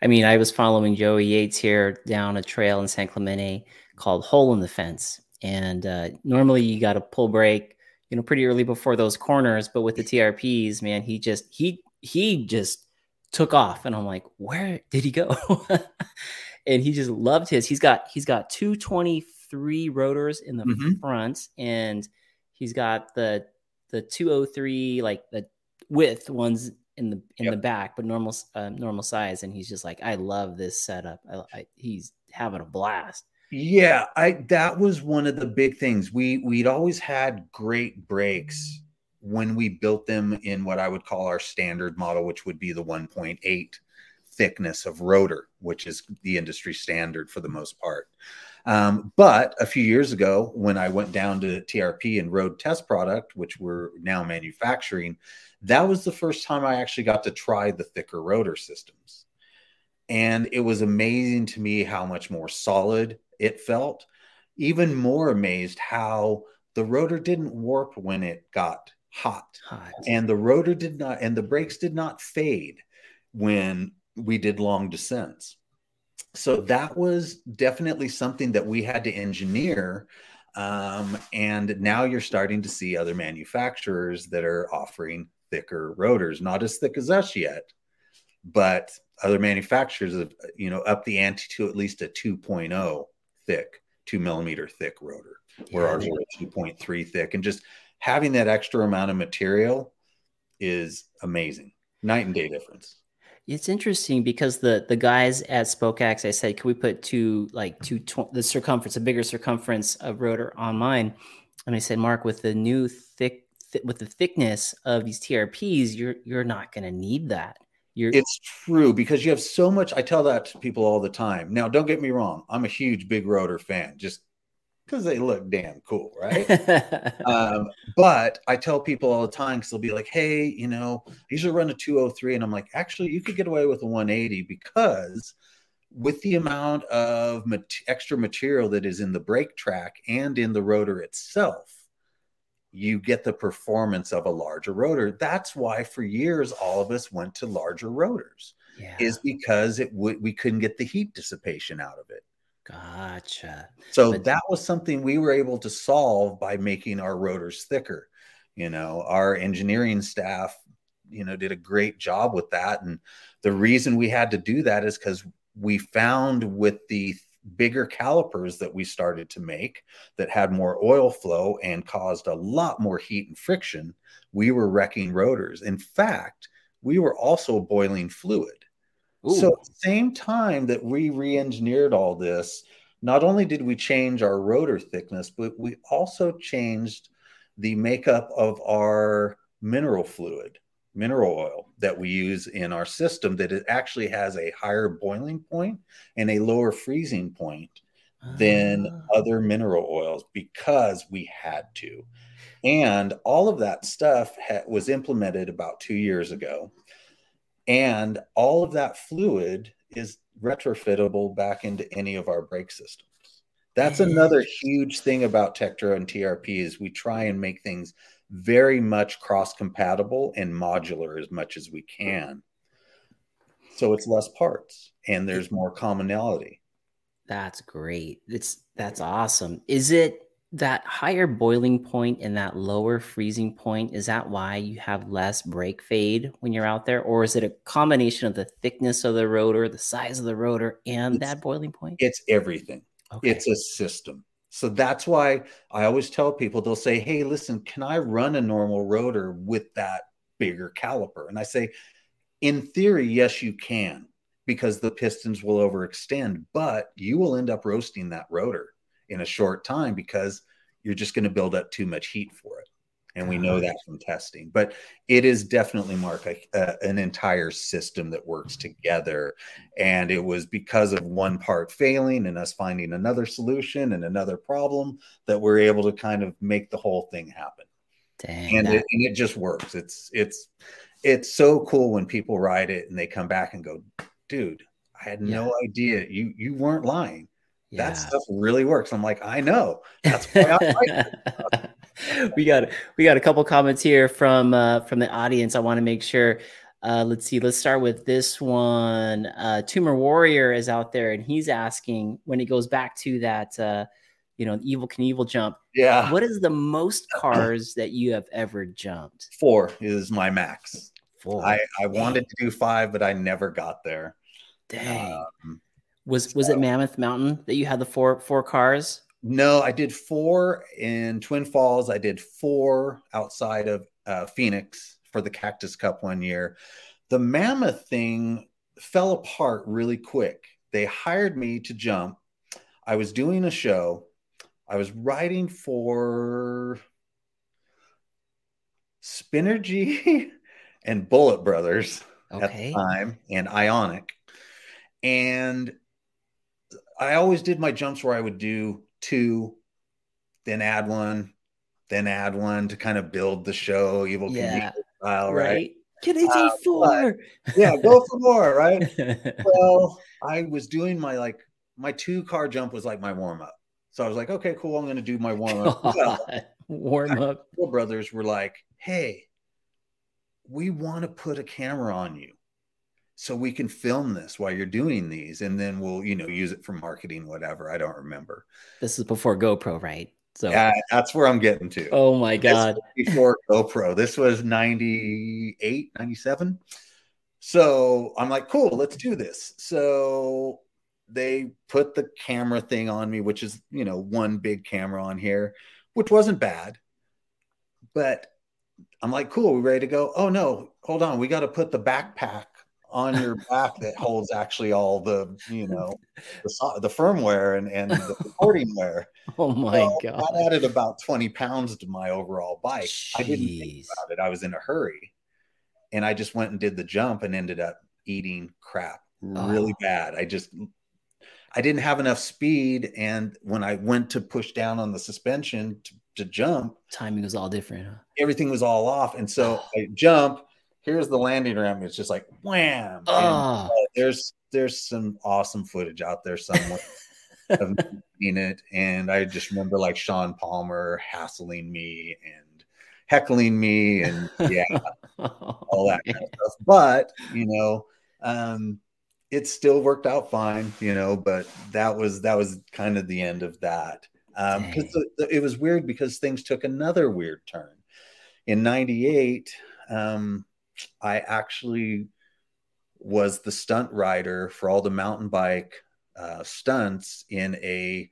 I mean, I was following Joey Yates here down a trail in San Clemente called Hole in the Fence. And uh, normally you got to pull brake, you know, pretty early before those corners. But with the TRPs, man, he just, he, he just took off. And I'm like, where did he go? [LAUGHS] and he just loved his. He's got, he's got 223 rotors in the mm-hmm. front and he's got the the 203 like the width ones in the in yep. the back, but normal uh, normal size. And he's just like, I love this setup. I, I, he's having a blast. Yeah, I that was one of the big things. We we'd always had great brakes when we built them in what I would call our standard model, which would be the 1.8 thickness of rotor, which is the industry standard for the most part. Um, but a few years ago, when I went down to TRP and road test product, which we're now manufacturing, that was the first time I actually got to try the thicker rotor systems. And it was amazing to me how much more solid it felt. Even more amazed how the rotor didn't warp when it got hot. hot. And the rotor did not, and the brakes did not fade when we did long descents so that was definitely something that we had to engineer um, and now you're starting to see other manufacturers that are offering thicker rotors not as thick as us yet but other manufacturers have you know up the ante to at least a 2.0 thick two millimeter thick rotor where ours are 2.3 thick and just having that extra amount of material is amazing night and day difference it's interesting because the the guys at SpokeX, I said, can we put two like two tw- the circumference, a bigger circumference of rotor on mine? And I said, Mark, with the new thick th- with the thickness of these TRPs, you're you're not going to need that. You're- it's true because you have so much. I tell that to people all the time. Now, don't get me wrong. I'm a huge big rotor fan. Just because they look damn cool, right? [LAUGHS] um, but I tell people all the time because they'll be like, "Hey, you know, I usually run a 203," and I'm like, "Actually, you could get away with a 180 because." With the amount of mat- extra material that is in the brake track and in the rotor itself, you get the performance of a larger rotor. That's why for years all of us went to larger rotors. Yeah. Is because it would we couldn't get the heat dissipation out of it. Gotcha. So but, that was something we were able to solve by making our rotors thicker. You know, our engineering staff, you know, did a great job with that. And the reason we had to do that is because we found with the bigger calipers that we started to make that had more oil flow and caused a lot more heat and friction, we were wrecking rotors. In fact, we were also boiling fluid. Ooh. So, at the same time that we re-engineered all this, not only did we change our rotor thickness, but we also changed the makeup of our mineral fluid, mineral oil that we use in our system. That it actually has a higher boiling point and a lower freezing point than uh. other mineral oils because we had to. And all of that stuff ha- was implemented about two years ago. And all of that fluid is retrofittable back into any of our brake systems. That's another huge thing about Tektro and TRP is we try and make things very much cross compatible and modular as much as we can. So it's less parts and there's more commonality. That's great. It's that's awesome. Is it that higher boiling point and that lower freezing point is that why you have less brake fade when you're out there or is it a combination of the thickness of the rotor the size of the rotor and it's, that boiling point it's everything okay. it's a system so that's why i always tell people they'll say hey listen can i run a normal rotor with that bigger caliper and i say in theory yes you can because the pistons will overextend but you will end up roasting that rotor in a short time because you're just going to build up too much heat for it. And we know that from testing, but it is definitely Mark uh, an entire system that works together. And it was because of one part failing and us finding another solution and another problem that we're able to kind of make the whole thing happen. Dang, and, it, and it just works. It's it's it's so cool when people ride it and they come back and go, dude, I had yeah. no idea you you weren't lying. Yeah. That stuff really works. I'm like, I know. That's why I [LAUGHS] [LAUGHS] we got we got a couple comments here from uh, from the audience. I want to make sure. Uh, let's see. Let's start with this one. Uh, Tumor Warrior is out there, and he's asking when it goes back to that, uh, you know, Evel Knievel jump. Yeah. What is the most [LAUGHS] cars that you have ever jumped? Four is my max. Four. I, I wanted to do five, but I never got there. Dang. Um, was was it Mammoth Mountain that you had the four four cars? No, I did four in Twin Falls. I did four outside of uh, Phoenix for the Cactus Cup one year. The Mammoth thing fell apart really quick. They hired me to jump. I was doing a show. I was writing for Spinergy [LAUGHS] and Bullet Brothers okay. at the time and Ionic. And I always did my jumps where I would do two, then add one, then add one to kind of build the show, Evel yeah. style, right? right? Can I do uh, four? yeah, go for more, right? [LAUGHS] well, I was doing my like my two car jump was like my warm up. So I was like, okay, cool. I'm going to do my warm up. Well, warm up. Brothers were like, hey, we want to put a camera on you so we can film this while you're doing these and then we'll you know use it for marketing whatever i don't remember. This is before gopro right? So yeah that's where i'm getting to. Oh my god. before gopro. This was 98 97 so i'm like cool let's do this. So they put the camera thing on me which is you know one big camera on here which wasn't bad. But i'm like cool we ready to go? Oh no hold on we got to put the backpack on your back that holds actually all the you know the, the firmware and, and the recording wear. [LAUGHS] Oh my so god! That added about twenty pounds to my overall bike. Jeez. I didn't think about it. I was in a hurry, and I just went and did the jump and ended up eating crap really oh. bad. I just I didn't have enough speed, and when I went to push down on the suspension to, to jump, timing was all different. Huh? Everything was all off, and so [SIGHS] I jump here's the landing ramp. It's just like wham. Oh. And, there's there's some awesome footage out there somewhere [LAUGHS] of in it. And I just remember like Shaun Palmer hassling me and heckling me and [LAUGHS] yeah, all that kind of stuff. But you know, um, it still worked out fine, you know, but that was that was kind of the end of that. Um, because it was weird because things took another weird turn. In 98, um, I actually was the stunt rider for all the mountain bike uh, stunts in a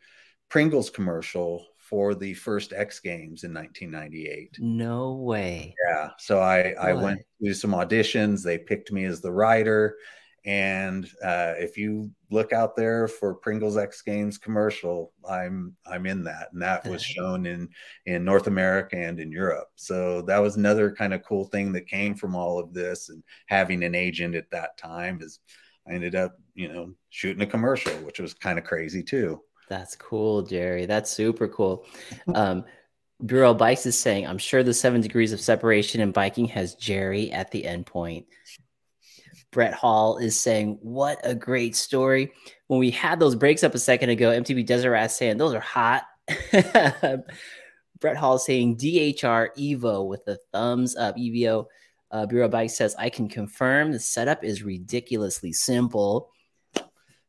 Pringles commercial for the first X Games in 1998. No way. Yeah. So I, I went to some auditions. They picked me as the rider. And uh, if you look out there for Pringles X Games commercial, I'm I'm in that, and that was shown in in North America and in Europe. So that was another kind of cool thing that came from all of this, and having an agent at that time is I ended up you know shooting a commercial, which was kind of crazy too. That's cool, Jerry. That's super cool. Um, Burrell Bikes is saying, I'm sure the seven degrees of separation in biking has Jerry at the end point. Brett Hall is saying, What a great story. When we had those breaks up a second ago, MTB Desert Rat saying, Those are hot. [LAUGHS] Brett Hall saying, DHR Evo with the thumbs up. EVO uh, Burrell Bike says, I can confirm the setup is ridiculously simple.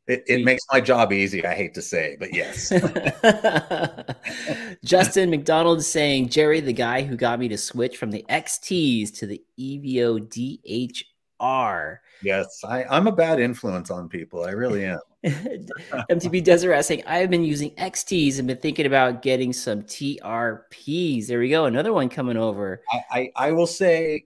It, it makes my job easy. I hate to say, but yes. [LAUGHS] [LAUGHS] Justin McDonald is saying, Jerry, the guy who got me to switch from the XTs to the EVO DHR. Yes, I, I'm a bad influence on people. I really am. [LAUGHS] MTB Desert saying, I've been using XTs and been thinking about getting some TRPs. There we go. Another one coming over. I, I, I will say,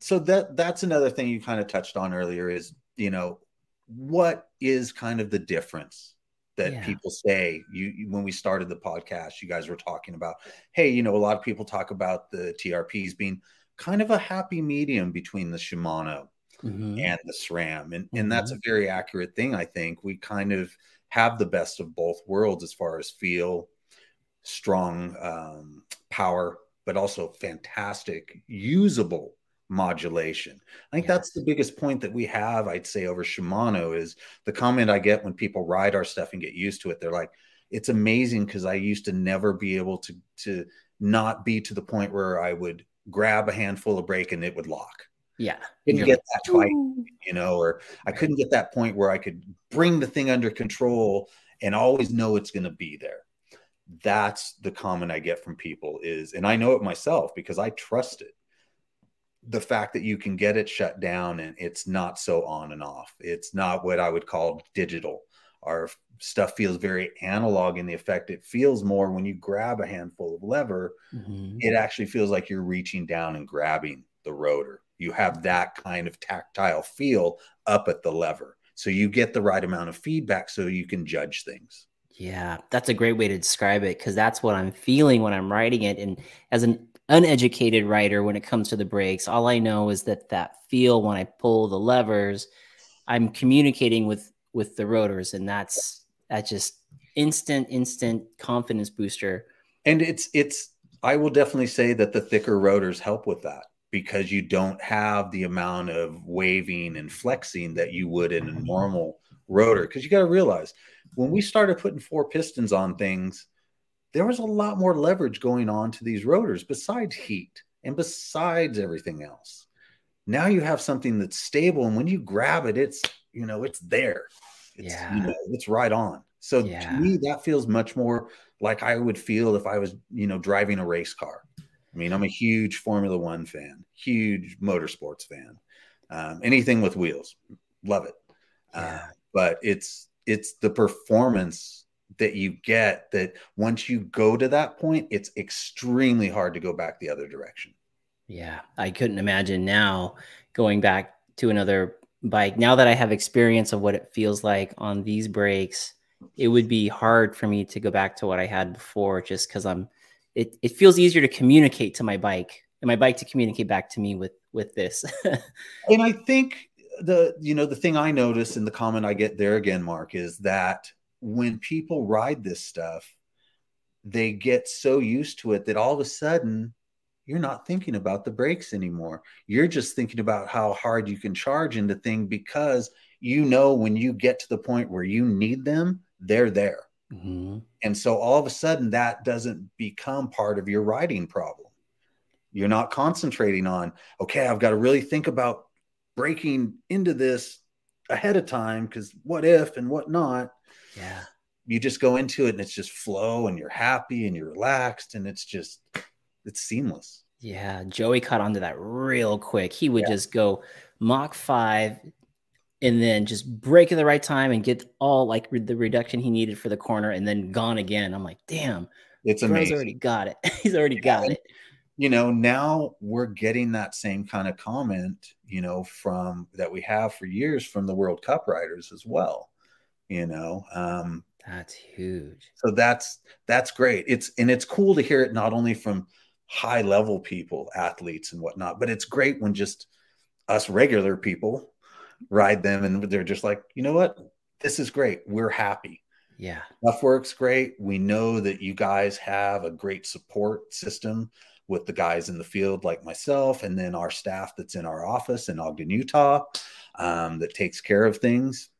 so that that's another thing you kind of touched on earlier is, you know, what is kind of the difference that yeah. people say you, when we started the podcast you guys were talking about hey you know a lot of people talk about the trps being kind of a happy medium between the shimano mm-hmm. and the SRAM. And, mm-hmm. and that's a mm-hmm. very accurate thing, I think. We kind of have the best of both worlds as far as feel, strong um, power, but also fantastic, usable modulation. I think that's the biggest point that we have, I'd say, over Shimano is the comment I get when people ride our stuff and get used to it. They're like, it's amazing because I used to never be able to to not be to the point where I would grab a handful of brake and it would lock. Yeah. Couldn't get that tight, you know, or I couldn't get that point where I could bring the thing under control and always know it's going to be there. That's the comment I get from people is, and I know it myself because I trust it. The fact that you can get it shut down and it's not so on and off. It's not what I would call digital. Our stuff feels very analog in the effect. It feels more when you grab a handful of lever, mm-hmm. it actually feels like you're reaching down and grabbing the rotor. You have that kind of tactile feel up at the lever. So you get the right amount of feedback so you can judge things. Yeah, that's a great way to describe it because that's what I'm feeling when I'm writing it. And as an uneducated writer, when it comes to the brakes, all I know is that that feel when I pull the levers, I'm communicating with with the rotors, and that's that just instant, instant confidence booster. And it's it's I will definitely say that the thicker rotors help with that because you don't have the amount of waving and flexing that you would in a mm-hmm. normal rotor. Because you got to realize when we started putting four pistons on things, there was a lot more leverage going on to these rotors besides heat and besides everything else. Now you have something that's stable, and when you grab it, it's you know it's there. It's, yeah, you know, it's right on. So yeah. to me, that feels much more like I would feel if I was you know driving a race car. I mean, I'm a huge Formula One fan, huge motorsports fan. Um, anything with wheels, love it. Yeah. Uh, but it's it's the performance that you get that once you go to that point, it's extremely hard to go back the other direction. Yeah, I couldn't imagine now going back to another bike. Now that I have experience of what it feels like on these brakes, it would be hard for me to go back to what I had before just because I'm it, it feels easier to communicate to my bike and my bike to communicate back to me with with this. [LAUGHS] And i think the you know the thing i notice in the comment i get there again mark is that when people ride this stuff they get so used to it that all of a sudden you're not thinking about the brakes anymore. You're just thinking about how hard you can charge into thing because you know when you get to the point where you need them they're there Mm-hmm. And so all of a sudden, that doesn't become part of your writing problem. You're not concentrating on, okay, I've got to really think about breaking into this ahead of time because what if and what not. Yeah. You just go into it and it's just flow and you're happy and you're relaxed and it's just, it's seamless. Yeah. Joey caught onto that real quick. He would yeah. just go Mach 5, and then just break at the right time and get all like re- the reduction he needed for the corner and then gone again. I'm like, damn, it's amazing. He's already got it. [LAUGHS] He's already got it. You know, now we're getting that same kind of comment, you know, from that we have for years from the World Cup riders as well. You know, um, that's huge. So that's that's great. It's and it's cool to hear it not only from high level people, athletes and whatnot, but it's great when just us regular people ride them and they're just like, you know what? This is great. We're happy. Yeah. Stuff works great. We know that you guys have a great support system with the guys in the field like myself and then our staff that's in our office in Ogden, Utah, um, that takes care of things.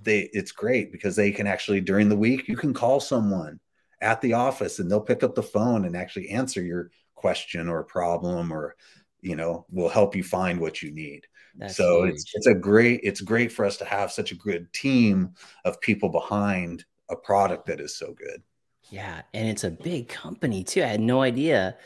They it's great because they can actually during the week you can call someone at the office and they'll pick up the phone and actually answer your question or problem or you know will help you find what you need that's so huge. it's it's a great it's great for us to have such a good team of people behind a product that is so good. Yeah, and it's a big company too. I had no idea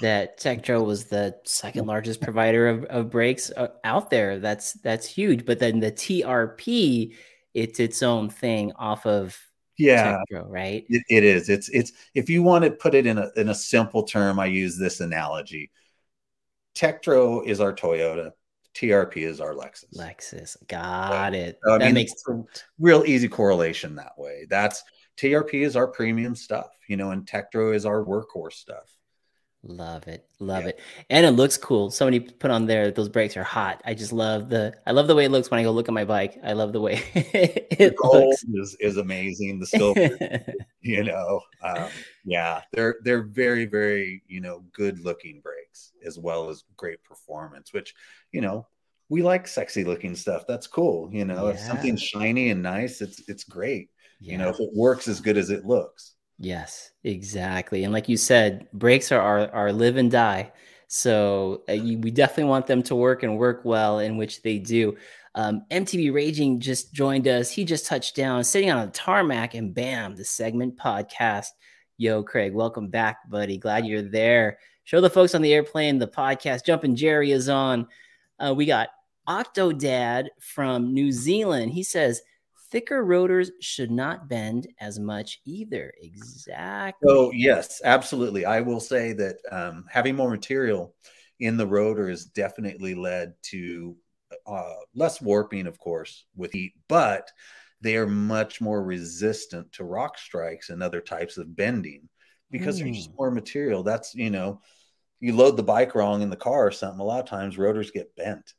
that Tektro was the second largest provider of, of brakes uh, out there. That's that's huge. But then the TRP, it's its own thing off of yeah, Tektro, right? It, it is. It's it's if you want to put it in a in a simple term, I use this analogy. Tektro is our Toyota. TRP is our Lexus. Lexus, got it. So, that mean, makes a real easy correlation that way. That's TRP is our premium stuff, you know, and Tektro is our workhorse stuff. Love it. Love yeah. it. And it looks cool. Somebody put on there those brakes are hot. I just love the I love the way it looks when I go look at my bike. I love the way [LAUGHS] it looks. Is, is amazing. The [LAUGHS] silver, you know. Um, yeah, they're they're very, very, you know, good looking brakes as well as great performance, which, you know, we like sexy looking stuff. That's cool. You know, yeah. if something's shiny and nice, it's it's great. Yeah. You know, if it works as good as it looks. Yes, exactly. And like you said, brakes are our, our live and die. So uh, you, we definitely want them to work and work well, in which they do. Um, MTB Raging just joined us. He just touched down, sitting on a tarmac, and bam, the segment podcast. Yo, Craig, welcome back, buddy. Glad you're there. Show the folks on the airplane the podcast. Jumping Jerry is on. Uh, we got Octodad from New Zealand. He says, thicker rotors should not bend as much either. Exactly. Oh, yes, absolutely. I will say that um, having more material in the rotor has definitely led to uh, less warping, of course, with heat, but they are much more resistant to rock strikes and other types of bending because mm. there's more material. That's, you know, you load the bike wrong in the car or something, a lot of times rotors get bent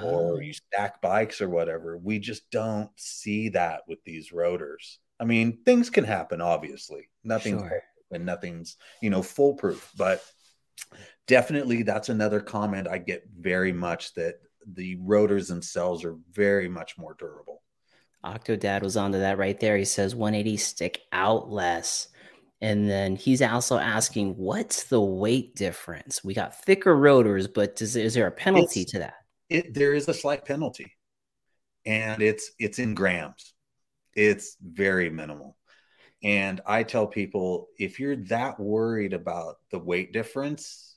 or oh. you stack bikes or whatever. We just don't see that with these rotors. I mean, things can happen, obviously. Nothing's sure. and nothing's, you know, foolproof, but definitely that's another comment I get very much that the rotors themselves are very much more durable. Octodad was onto that right there. He says 180 stick out less. And then he's also asking, what's the weight difference? We got thicker rotors, but does, is there a penalty it's, to that? It, there is a slight penalty, and it's it's in grams. It's very minimal. And I tell people if you're that worried about the weight difference,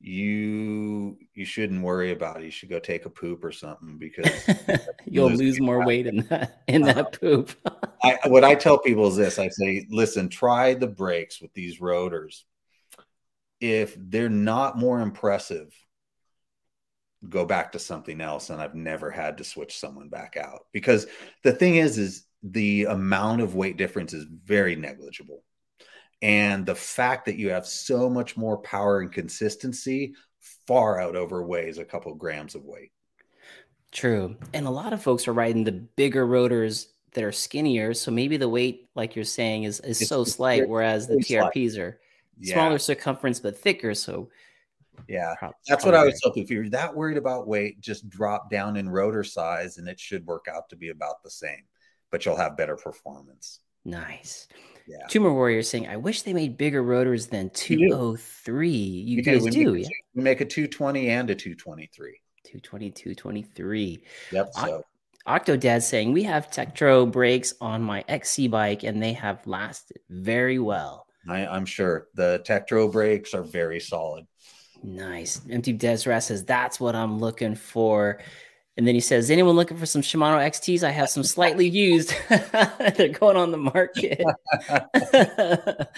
you you shouldn't worry about it. You should go take a poop or something because [LAUGHS] you'll lose more weight in that in that uh, poop. [LAUGHS] I, what I tell people is this: I say, listen, try the brakes with these rotors. If they're not more impressive go back to something else and I've never had to switch someone back out because the thing is is the amount of weight difference is very negligible. And the fact that you have so much more power and consistency far out overweighs a couple grams of weight. True. And a lot of folks are riding the bigger rotors that are skinnier. So maybe the weight, like you're saying, is, is so slight, whereas the TRPs slight. are smaller yeah. circumference but thicker. So yeah, that's what I was hoping. If you're that worried about weight, just drop down in rotor size, and it should work out to be about the same. But you'll have better performance. Nice. Yeah. Tumor Warrior saying, "I wish they made bigger rotors than 203." You, you guys do. do. Yeah? we make a 220 and a 223. 220, 223. Yep. So. Octodad saying, We have Tektro brakes on my XC bike and they have lasted very well. I, am sure the Tektro brakes are very solid. Nice. MTB Desrat says, That's what I'm looking for. And then he says, Anyone looking for some Shimano XTs? I have some slightly used. [LAUGHS] They're going on the market. [LAUGHS]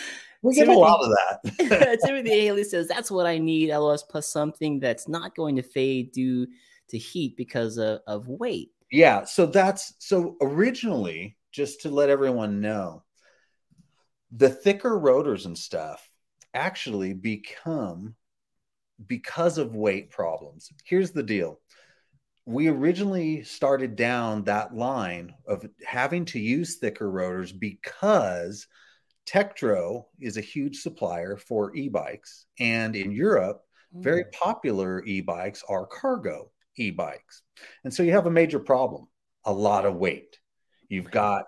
we get a lot of that. [LAUGHS] Timothy Haley says, That's what I need. LOS plus something that's not going to fade due to heat because of, of weight. Yeah. So that's so originally, just to let everyone know, the thicker rotors and stuff actually become because of weight problems. Here's the deal we originally started down that line of having to use thicker rotors because Tektro is a huge supplier for e bikes. And in Europe, very mm. popular e bikes are cargo e bikes. And so you have a major problem a lot of weight. You've got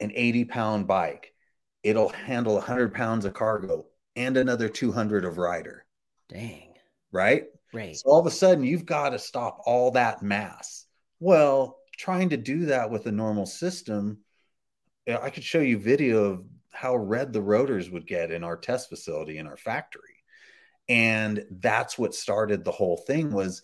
an 80 pound bike, it'll handle 100 pounds of cargo and another 200 of rider. Dang right? Right. So all of a sudden, you've got to stop all that mass. Well, trying to do that with a normal system, I could show you video of how red the rotors would get in our test facility in our factory. And that's what started the whole thing was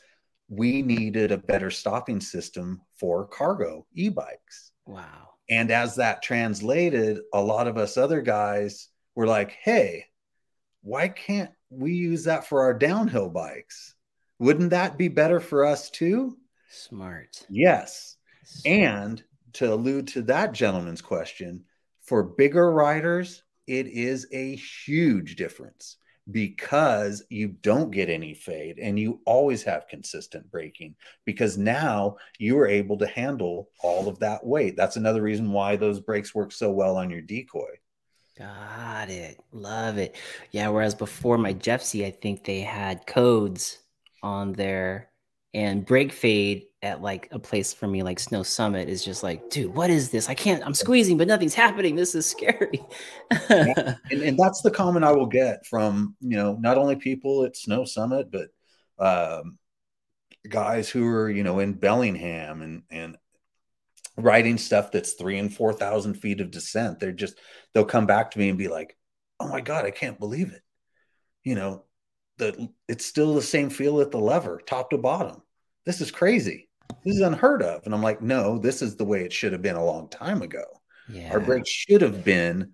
we needed a better stopping system for cargo e-bikes. Wow. And as that translated, a lot of us other guys were like, "Hey, why can't we use that for our downhill bikes. Wouldn't that be better for us too? Smart. Yes. Smart. And to allude to that gentleman's question, for bigger riders, it is a huge difference because you don't get any fade and you always have consistent braking because now you are able to handle all of that weight. That's another reason why those brakes work so well on your decoy. Got it. Love it. Yeah. Whereas before my Jeffsy, I think they had codes on there and brake fade at like a place for me like Snow Summit is just like, dude, what is this? I can't, I'm squeezing, but nothing's happening. This is scary. yeah. [LAUGHS] and, and, that's the comment I will get from, you know, not only people at Snow Summit, but um, guys who are, you know, in Bellingham and, and writing stuff that's three and 4,000 feet of descent. They're just, they'll come back to me and be like, oh my God, I can't believe it. You know, the, it's still the same feel at the lever, top to bottom. This is crazy. This is unheard of. And I'm like, no, this is the way it should have been a long time ago. Yeah. Our brakes should have been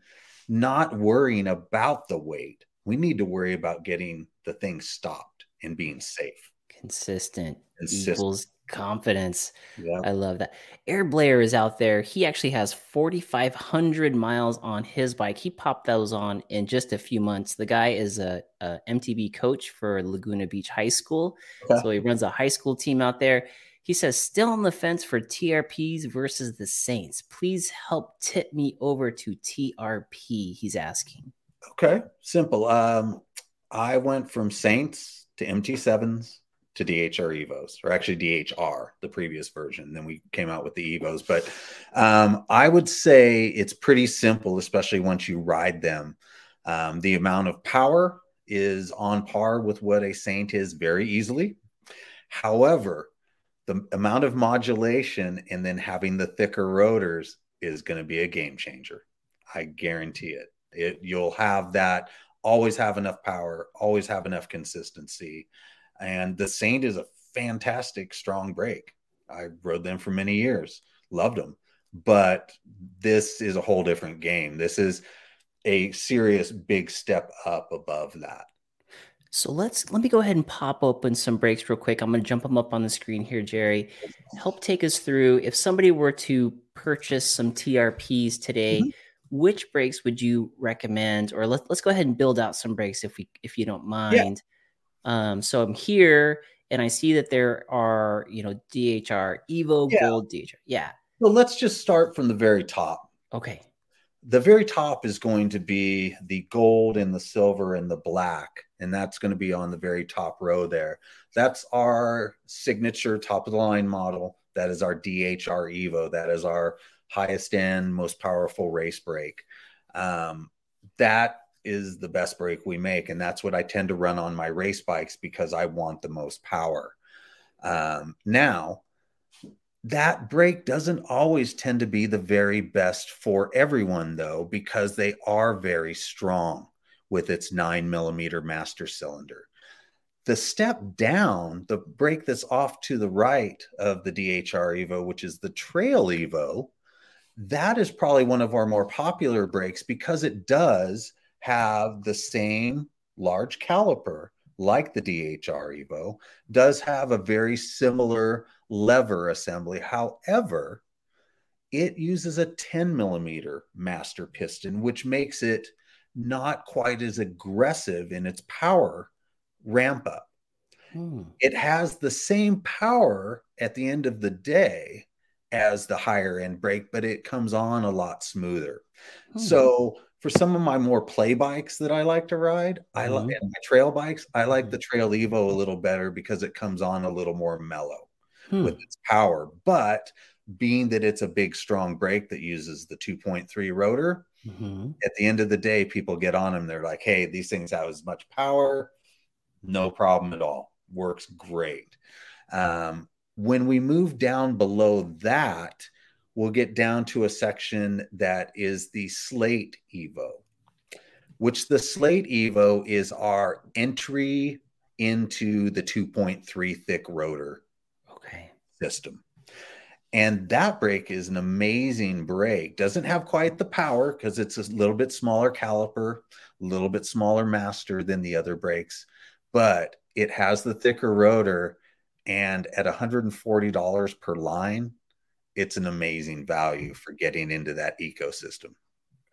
not worrying about the weight. We need to worry about getting the thing stopped and being safe. Consistent, Consistent. equals confidence. Yeah. I love that. Air Blair is out there. He actually has 4,500 miles on his bike. He popped those on in just a few months. The guy is a, a MTB coach for Laguna Beach High School. Okay. So he runs a high school team out there. He says, still on the fence for TRPs versus the Saints. Please help tip me over to TRP. He's asking. Okay, simple. Um, I went from Saints to MT7s to DHR Evos, or actually DHR, the previous version. Then we came out with the Evos. But um, I would say it's pretty simple, especially once you ride them. Um, the amount of power is on par with what a Saint is very easily. However, the amount of modulation and then having the thicker rotors is going to be a game changer. I guarantee it. it. You'll have that, always have enough power, always have enough consistency. And the Saint is a fantastic, strong brake. I rode them for many years, loved them. But this is a whole different game. This is a serious big step up above that. So let's let me go ahead and pop open some brakes real quick. I'm going to jump them up on the screen here, Jerry. Help take us through. If somebody were to purchase some TRPs today, mm-hmm. which brakes would you recommend? Or let's let's go ahead and build out some brakes if we if you don't mind. Um, so I'm here and I see that there are, you know, DHR, Evo, yeah. Gold, DHR. Yeah. Well, let's just start from the very top. Okay. The very top is going to be the gold and the silver and the black. And that's going to be on the very top row there. That's our signature top of the line model. That is our DHR Evo. That is our highest end, most powerful race brake. Um, that is the best brake we make. And that's what I tend to run on my race bikes because I want the most power. Um, now, that brake doesn't always tend to be the very best for everyone, though, because they are very strong with its nine millimeter master cylinder. The step down, the brake that's off to the right of the DHR Evo, which is the Trail Evo, that is probably one of our more popular brakes because it does have the same large caliper like the DHR Evo, does have a very similar lever assembly. However, it uses a 10 millimeter master piston, which makes it not quite as aggressive in its power ramp up. Hmm. It has the same power at the end of the day as the higher end brake, but it comes on a lot smoother. Hmm. So for some of my more play bikes that I like to ride, mm-hmm. I like my trail bikes. I like the Trail Evo a little better because it comes on a little more mellow hmm. with its power. But being that it's a big, strong brake that uses the 2.3 rotor, mm-hmm. at the end of the day, people get on them. They're like, "Hey, these things have as much power, no problem at all. Works great." Um, when we move down below that, we'll get down to a section that is the slate evo which the slate evo is our entry into the 2.3 thick rotor okay. system. And that brake is an amazing brake doesn't have quite the power because it's a little bit smaller caliper a little bit smaller master than the other brakes but it has the thicker rotor and at $140 per line it's an amazing value for getting into that ecosystem.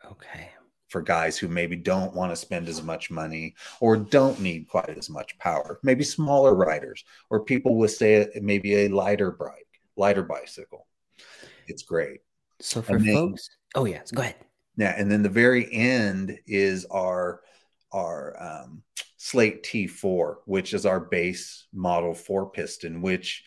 Okay. for guys who maybe don't want to spend as much money or don't need quite as much power. Maybe smaller riders or people with say maybe a lighter bike, lighter bicycle. It's great. So for then, folks, oh yes, go ahead. Yeah, and then the very end is our our um, Slate T4, which is our base model four piston, which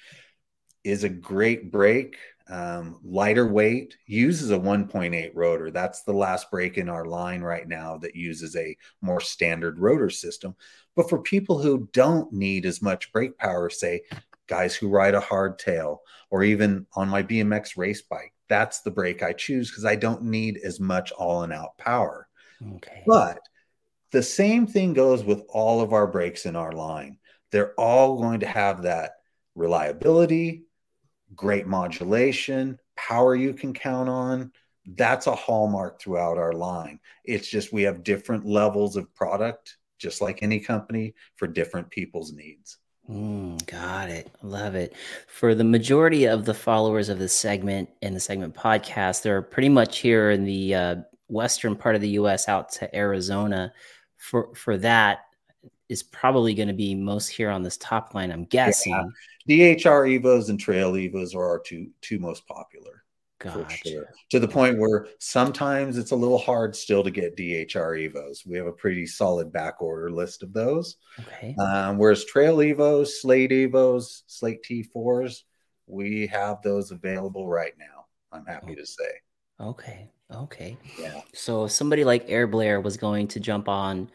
is a great brake um, lighter weight uses a 1.8 rotor. That's the last brake in our line right now that uses a more standard rotor system. But for people who don't need as much brake power, say guys who ride a hardtail or even on my BMX race bike, that's the brake I choose because I don't need as much all and out power. Okay. But the same thing goes with all of our brakes in our line. They're all going to have that reliability, great modulation, power you can count on. That's a hallmark throughout our line. It's just we have different levels of product, just like any company, for different people's needs. Mm, got it. Love it. For the majority of the followers of this segment and the segment podcast, they're pretty much here in the uh, western part of the U.S. out to Arizona. For for that is probably going to be most here on this top line. I'm guessing. Yeah. DHR Evos and Trail Evos are our two two most popular. Gotcha. Sure. To the point where sometimes it's a little hard still to get DHR Evos. We have a pretty solid back order list of those. Okay. Um, whereas Trail Evos, Slate Evos, Slate T4s, we have those available right now. I'm happy to say. Okay. Okay. Yeah. So if somebody like Air Blair was going to jump on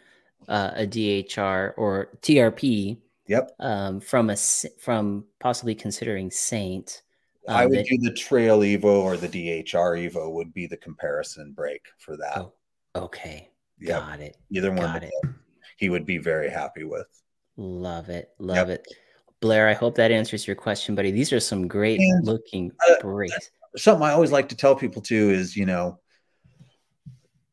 uh, a DHR or TRP, Yep. Um, from a from possibly considering Saint. Um, I would that, do the Trail Evo or the DHR Evo would be the comparison brake for that. Oh, okay. Yep. Got it. Either one Got it. he would be very happy with. Love it. Love yep. it. Blair, I hope that answers your question, buddy. These are some great and, looking uh, brakes. Something I always like to tell people too is, you know,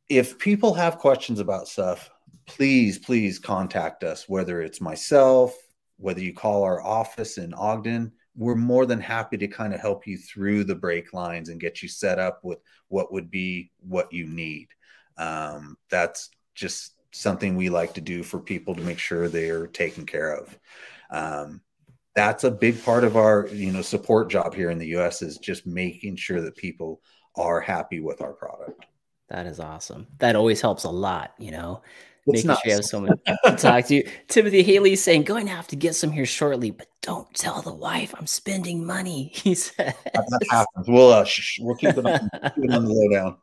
if people have questions about stuff, please, please contact us, whether it's myself, whether you call our office in Ogden, we're more than happy to kind of help you through the brake lines and get you set up with what would be what you need. Um, that's just something we like to do for people to make sure they're taken care of. Um, that's a big part of our you know support job here in the US is just making sure that people are happy with our product. That is awesome. That always helps a lot, you know making sure you have someone to talk to. you. [LAUGHS] Timothy Haley saying, going to have to get some here shortly, but don't tell the wife I'm spending money. [LAUGHS] He said, that happens. We'll, uh, sh- we'll keep it, on, keep it on the [LAUGHS] lowdown.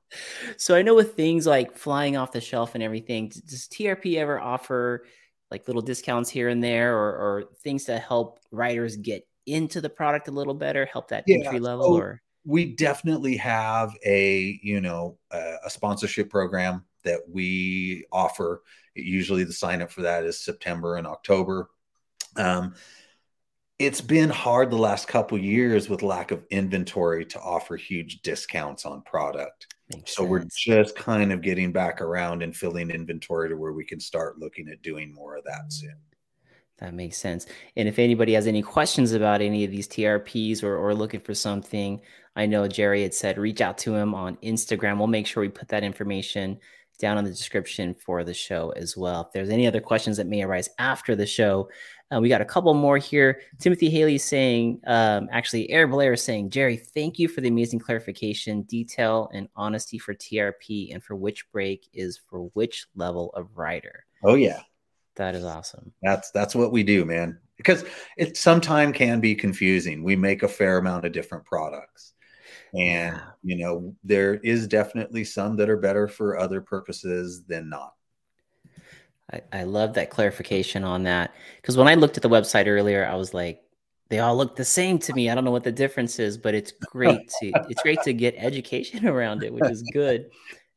So I know with things like flying off the shelf and everything, does TRP ever offer like little discounts here and there or, or things to help writers get into the product a little better, help that yeah, entry level so or? We definitely have a, you know, uh, a sponsorship program that we offer. Usually the sign up for that is September and October. Um, it's been hard the last couple years with lack of inventory to offer huge discounts on product. Makes so sense. we're just kind of getting back around and filling inventory to where we can start looking at doing more of that soon. That makes sense. And if anybody has any questions about any of these TRPs or, or looking for something, I know Jerry had said reach out to him on Instagram. We'll make sure we put that information down in the description for the show as well. If there's any other questions that may arise after the show, uh, we got a couple more here. Timothy Haley saying, um, actually, Air Blair is saying, Jerry, thank you for the amazing clarification, detail, and honesty for TRP and for which brake is for which level of rider. Oh yeah, that is awesome. That's that's what we do, man. Because it sometimes can be confusing. We make a fair amount of different products. And, yeah. you know, there is definitely some that are better for other purposes than not. I, I love that clarification on that. Because when I looked at the website earlier, I was like, they all look the same to me. I don't know what the difference is, but it's great to [LAUGHS] it's great to get education around it, which is good.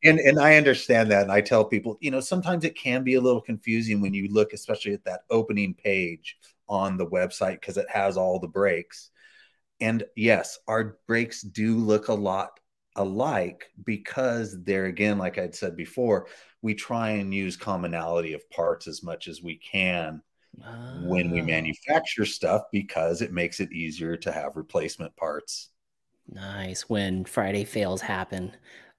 And and I understand that. And I tell people, you know, sometimes it can be a little confusing when you look, especially at that opening page on the website, because it has all the brakes. And yes, our brakes do look a lot alike because they're again, like I'd said before, we try and use commonality of parts as much as we can when we ah. manufacture stuff because it makes it easier to have replacement parts. Nice when Friday fails happen.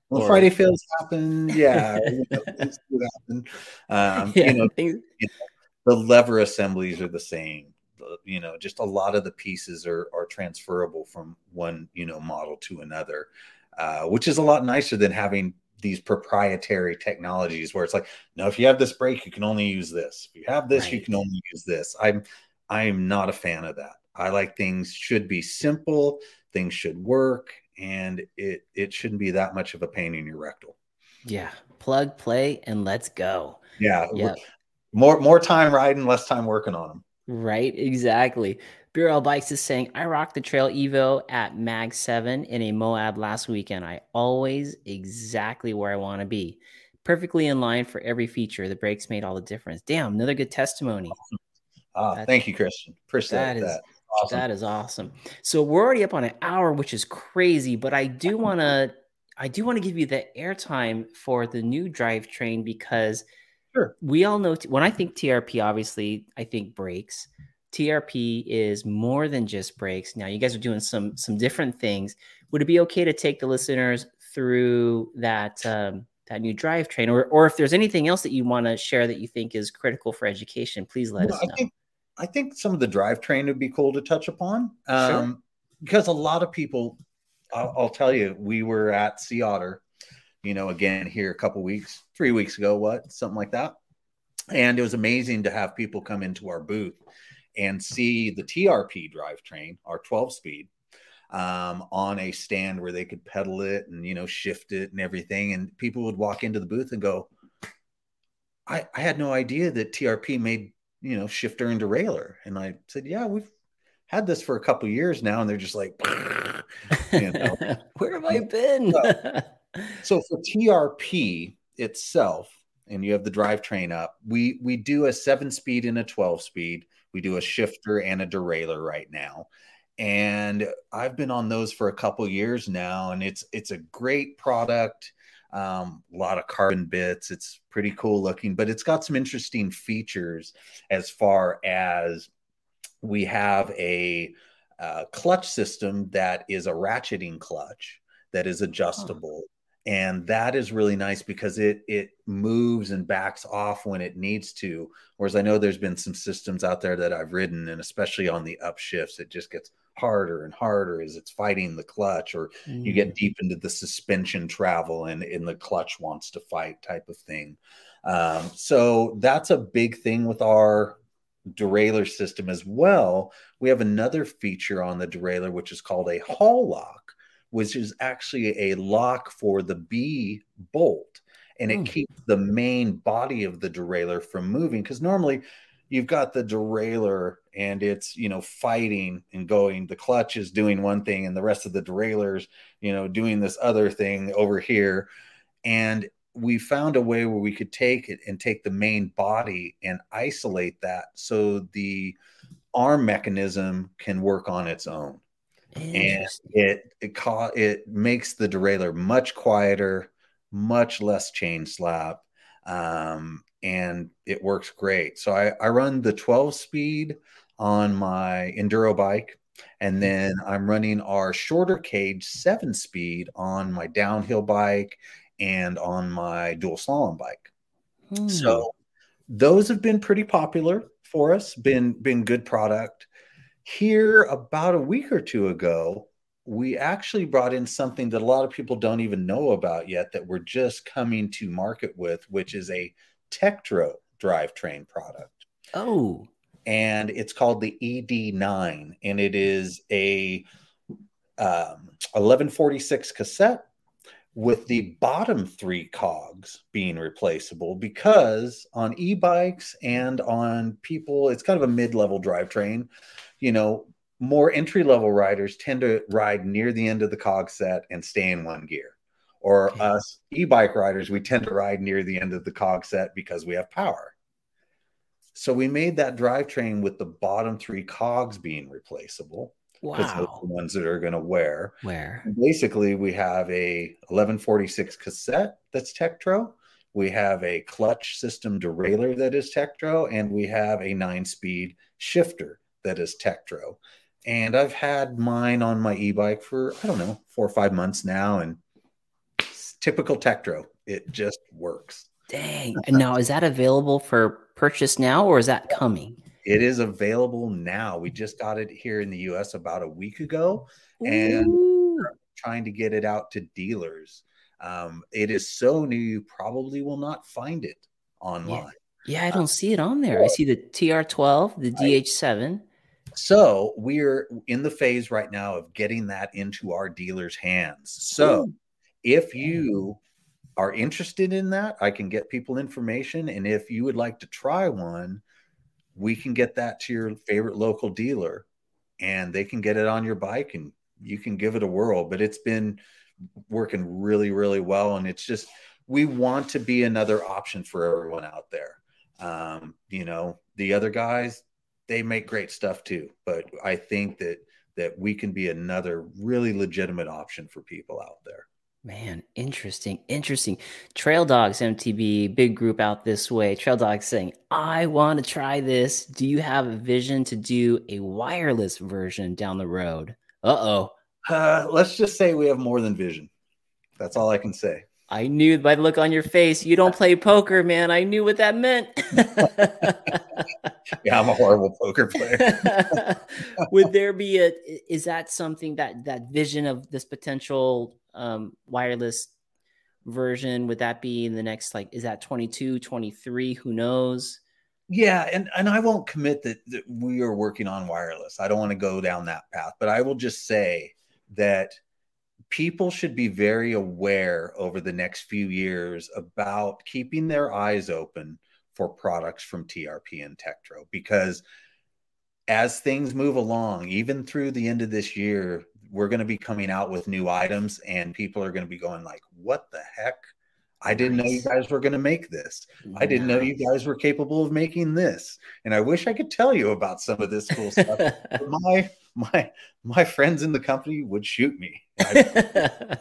Well, or... Friday fails happen. Yeah, happen. [LAUGHS] Um, yeah, you know, things... you know, the lever assemblies are the same. You know, just a lot of the pieces are are transferable from one you know model to another, uh, which is a lot nicer than having these proprietary technologies where it's like, no, if you have this brake, you can only use this. If you have this, right. you can only use this. I'm I'm not a fan of that. I like things should be simple, things should work, and it it shouldn't be that much of a pain in your rectal. Yeah, plug, play, and let's go. Yeah, yep. more more time riding, less time working on them. Right, exactly. Burrell Bikes is saying, I rocked the Trail Evo at Mag 7 in a Moab last weekend. I always exactly where I want to be. Perfectly in line for every feature. The brakes made all the difference. Damn, another good testimony. Awesome. Ah, thank you, Christian. Appreciate that. that. Is, awesome. That is awesome. So we're already up on an hour, which is crazy, but I do want to I do want to give you the airtime for the new drivetrain because sure. we all know when I think TRP, obviously, I think brakes. TRP is more than just brakes. Now, you guys are doing some some different things. Would it be okay to take the listeners through that um, that new drivetrain, or or if there's anything else that you want to share that you think is critical for education, please let well, us know. I think, I think some of the drivetrain would be cool to touch upon um, sure. because a lot of people, I'll, I'll, tell you, we were at Sea Otter, you know, again here a couple weeks, three weeks ago, what, something like that. And it was amazing to have people come into our booth and see the TRP drivetrain, our 12 speed, um, on a stand where they could pedal it and, you know, shift it and everything. And people would walk into the booth and go, I, I had no idea that TRP made you know, shifter and derailleur. And I said, yeah, we've had this for a couple years now. And they're just like, [LAUGHS] you know, [LAUGHS] where have I [LAUGHS] been? So for TRP itself, and you have the drivetrain up, we we do a seven speed and a 12 speed. We do a shifter and a derailleur right now. And I've been on those for a couple years now, and it's it's a great product. Um, a lot of carbon bits. It's pretty cool looking, but it's got some interesting features as far as we have a uh, clutch system that is a ratcheting clutch that is adjustable. And that is really nice because it it moves and backs off when it needs to. Whereas I know there's been some systems out there that I've ridden, and especially on the upshifts, it just gets harder and harder as it's fighting the clutch or mm. you get mm. deep into the suspension travel and, in the clutch wants to fight type of thing um, so that's a big thing with our derailleur system as well we have another feature on the derailleur which is called a hall lock which is actually a lock for the b bolt. And it mm. keeps the main body of the derailleur from moving because normally you've got the derailleur and it's you know fighting and going. The clutch is doing one thing and the rest of the derailleurs you know doing this other thing over here. And we found a way where we could take it and take the main body and isolate that so the arm mechanism can work on its own and it it, ca- it makes the derailleur much quieter much less chain slap um, and it works great. So I, I run the 12 speed on my enduro bike, and then I'm running our shorter cage seven speed on my downhill bike and on my dual slalom bike. Hmm. So those have been pretty popular for us, been been good product. Here about a week or two ago, we actually brought in something that a lot of people don't even know about yet that we're just coming to market with, which is a Tektro drivetrain product. Oh. And it's called the ED9, and it is a um, 1146 cassette with the bottom three cogs being replaceable because on e-bikes and on people it's kind of a mid-level drivetrain you know more entry-level riders tend to ride near the end of the cog set and stay in one gear. Or okay. us e-bike riders we tend to ride near the end of the cog set because we have power. So we made that drivetrain with the bottom three cogs being replaceable wow the ones that are going to wear Wear. basically we have a 1146 cassette that's tektro we have a clutch system derailleur that is tektro and we have a nine speed shifter that is tektro and i've had mine on my e-bike for i don't know four or five months now and typical Tektro. It just works. Dang. Now is that available for purchase now or is that coming? It is available now. We just got it here in the US about a week ago and trying to get it out to dealers. Um, it is so new, you probably will not find it online. Yeah, yeah I don't see it on there. I see the TR12, the DH7. So we're in the phase right now of getting that into our dealers' hands. So Ooh. if you are interested in that, I can get people information. And if you would like to try one, we can get that to your favorite local dealer and they can get it on your bike and you can give it a whirl. But it's been working really, really well. And it's just, we want to be another option for everyone out there. Um, you know, the other guys, they make great stuff too. But I think that that we can be another really legitimate option for people out there. Man, interesting, interesting. Trail Dogs MTB, big group out this way. Trail Dogs saying, I want to try this. Do you have a vision to do a wireless version down the road? Uh-oh. Uh, let's just say we have more than vision. That's all I can say. I knew by the look on your face, you don't play poker, man. I knew what that meant. [LAUGHS] yeah, I'm a horrible poker player. [LAUGHS] Would there be a is that something that that vision of this potential um, wireless version would that be in the next like is that 22 23 who knows? Yeah and and i won't commit that, that we are working on wireless. I don't want to go down that path but i will just say that people should be very aware over the next few years about keeping their eyes open for products from trp and tektro because as things move along even through the end of this year we're going to be coming out with new items and people are going to be going like what the heck? I didn't know you guys were going to make this. I didn't know you guys were capable of making this. And i wish i could tell you about some of this cool stuff [LAUGHS] my my my friends in the company would shoot me. [LAUGHS]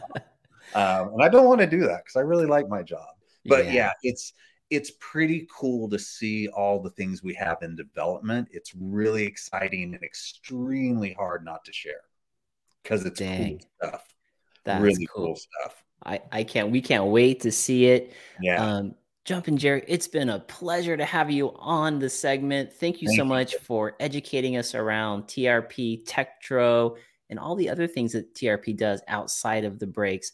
Um, and i don't want to do that because i really like my job. But yeah. yeah it's it's pretty cool to see all the things we have in development. It's really exciting and extremely hard not to share because it's Dang. cool stuff. That's really cool. cool. stuff. I, I can't we can't wait to see it. Yeah. Um, Jumpin' Jerry, it's been a pleasure to have you on the segment. Thank you Thank so much for educating us around TRP, Tektro, and all the other things that TRP does outside of the brakes.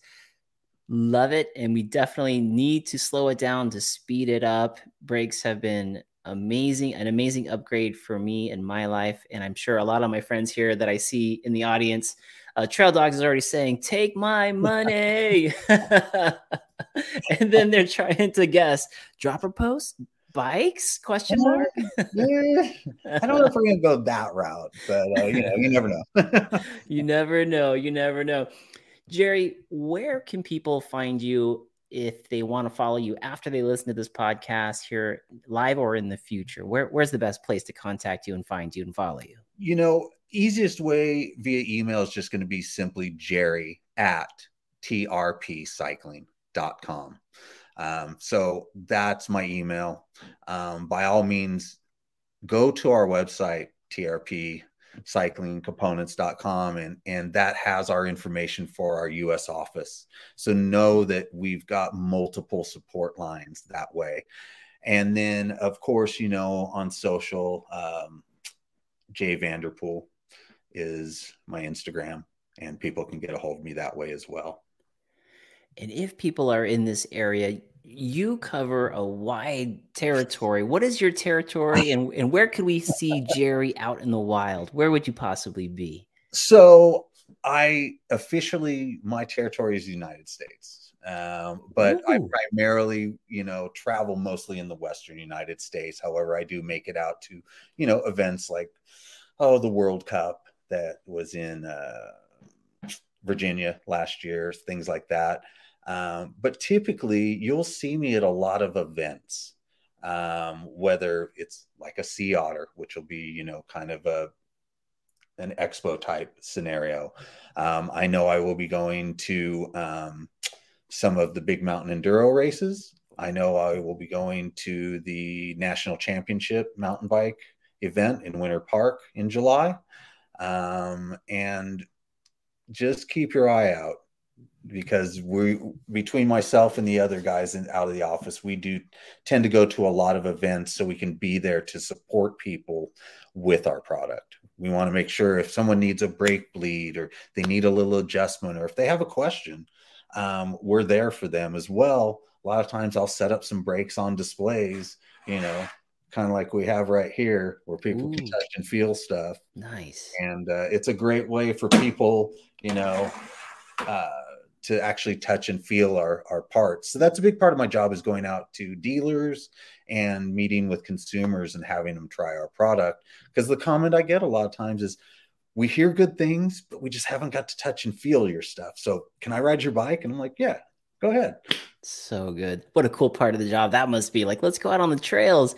Love it. And we definitely need to slow it down to speed it up. Brakes have been amazing, an amazing upgrade for me in my life. And I'm sure a lot of my friends here that I see in the audience uh, Trail Dogs is already saying, "Take my money," [LAUGHS] and then they're trying to guess dropper post? Bikes? question mark? Yeah. I don't know if we're gonna go that route but uh, you know you never know. [LAUGHS] You never know you never know. Jerry where can people find you if they want to follow you after they listen to this podcast here live or in the future? Where, where's the best place to contact you and find you and follow you? You know easiest way via email is just going to be simply jerry at trpcycling.com. Um, so that's my email. Um, by all means, go to our website, trpcyclingcomponents.com, and, and that has our information for our US office. So know that we've got multiple support lines that way. And then, of course, you know, on social, um, Jay Vanderpool is my Instagram, and people can get a hold of me that way as well. And if people are in this area, you cover a wide territory. What is your territory, and, and where could we see Jerry out in the wild? Where would you possibly be? So, I officially, my territory is the United States. Um, but Ooh. I primarily, you know, travel mostly in the Western United States. However, I do make it out to, you know, events like, oh, the World Cup that was in uh, Virginia last year, things like that. Um, but typically, you'll see me at a lot of events, um, whether it's like a sea otter, which will be, you know, kind of a an expo type scenario. Um, I know I will be going to um, some of the big mountain enduro races. I know I will be going to the national championship mountain bike event in Winter Park in July. Um, and just keep your eye out because we between myself and the other guys in, out of the office we do tend to go to a lot of events so we can be there to support people with our product. We want to make sure if someone needs a brake bleed or they need a little adjustment or if they have a question um, we're there for them as well. A lot of times i'll set up some brakes on displays you know kind of like we have right here where people Ooh. can touch and feel stuff nice and uh, it's a great way for people you know uh, to actually touch and feel our, our parts. So that's a big part of my job is going out to dealers and meeting with consumers and having them try our product. Because the comment I get a lot of times is, we hear good things, but we just haven't got to touch and feel your stuff. So can I ride your bike? And I'm like, yeah, go ahead. So good. What a cool part of the job that must be. Like, let's go out on the trails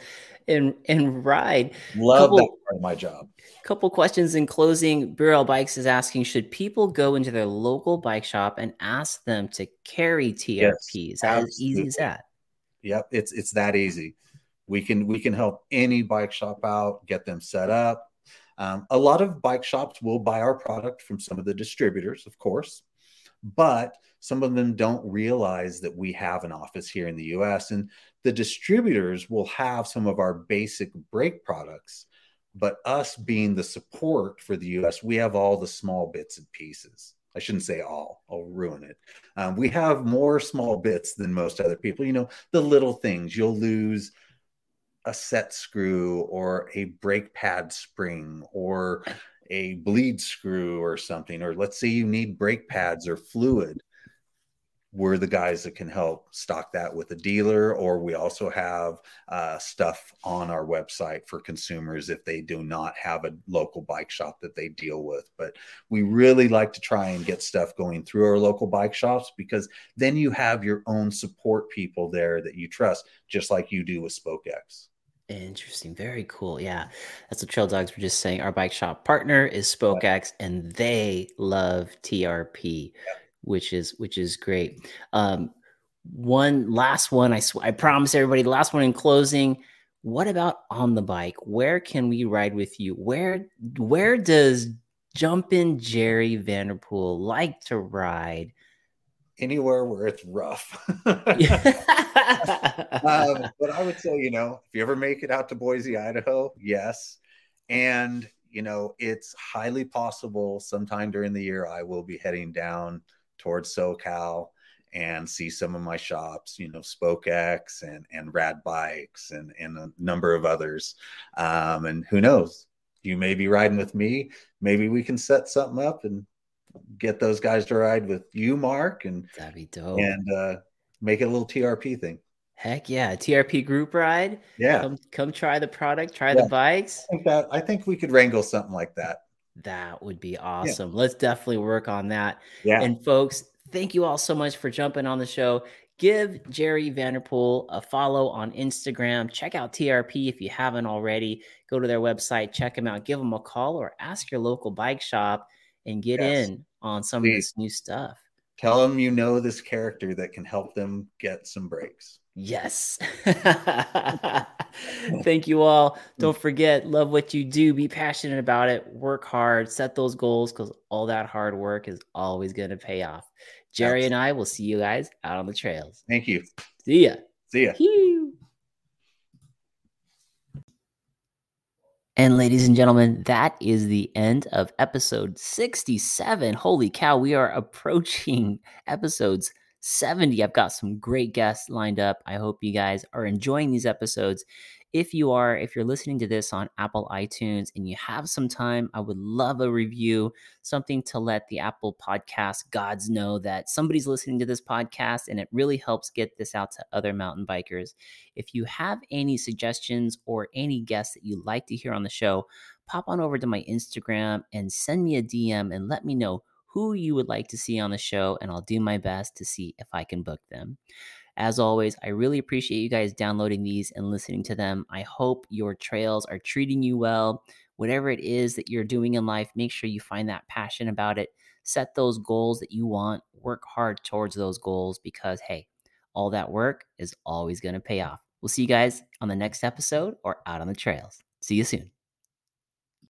and and ride. Love couple, that part of my job. Couple questions in closing. Burrell Bikes is asking: Should people go into their local bike shop and ask them to carry TRPs? Yes, as easy as that? Yep, it's it's that easy. We can we can help any bike shop out, get them set up. Um, a lot of bike shops will buy our product from some of the distributors, of course, but some of them don't realize that we have an office here in the US. And the distributors will have some of our basic brake products, but us being the support for the US, we have all the small bits and pieces. I shouldn't say all, I'll ruin it. Um, we have more small bits than most other people. You know, the little things you'll lose a set screw or a brake pad spring or a bleed screw or something, or let's say you need brake pads or fluid we're the guys that can help stock that with a dealer, or we also have uh, stuff on our website for consumers if they do not have a local bike shop that they deal with. But we really like to try and get stuff going through our local bike shops because then you have your own support people there that you trust, just like you do with SpokeX. Interesting. Very cool. Yeah. That's what Trail Dogs were just saying. Our bike shop partner is SpokeX and they love TRP. Yeah which is which is great. Um, one last one, I sw- I promise everybody, the last one in closing. What about on the bike? Where can we ride with you? Where where does Jumpin' Jerry Vanderpool like to ride? Anywhere where it's rough. [LAUGHS] [LAUGHS] um, but I would say, you know, if you ever make it out to Boise, Idaho, yes. And, you know, it's highly possible sometime during the year I will be heading down towards SoCal and see some of my shops, you know, SpokeX and and Rad Bikes and and a number of others. Um, and who knows, you may be riding with me. Maybe we can set something up and get those guys to ride with you, Mark, and that'd be dope. And uh, make it a little TRP thing. Heck yeah, TRP group ride. Yeah, come come try the product, try yeah. the bikes. I think that I think we could wrangle something like that. That would be awesome. Yeah. Let's definitely work on that. Yeah. And folks, thank you all so much for jumping on the show. Give Jerry Vanderpool a follow on Instagram. Check out TRP if you haven't already. Go to their website, check them out, give them a call, or ask your local bike shop and get yes. in on some Please. of this new stuff. Tell them you know this character that can help them get some brakes. Yes. [LAUGHS] Thank you all. Mm. Don't forget, love what you do. Be passionate about it. Work hard. Set those goals because all that hard work is always going to pay off. Jerry and I will see you guys out on the trails. Thank you. See ya. See ya. And ladies and gentlemen, that is the end of episode 67. Holy cow, we are approaching [LAUGHS] episodes 70. I've got some great guests lined up. I hope you guys are enjoying these episodes. If you are, if you're listening to this on Apple iTunes and you have some time, I would love a review, something to let the Apple podcast gods know that somebody's listening to this podcast and it really helps get this out to other mountain bikers. If you have any suggestions or any guests that you'd like to hear on the show, pop on over to my Instagram and send me a DM and let me know who you would like to see on the show, and I'll do my best to see if I can book them. As always, I really appreciate you guys downloading these and listening to them. I hope your trails are treating you well. Whatever it is that you're doing in life, make sure you find that passion about it. Set those goals that you want, work hard towards those goals because, hey, all that work is always going to pay off. We'll see you guys on the next episode or out on the trails. See you soon.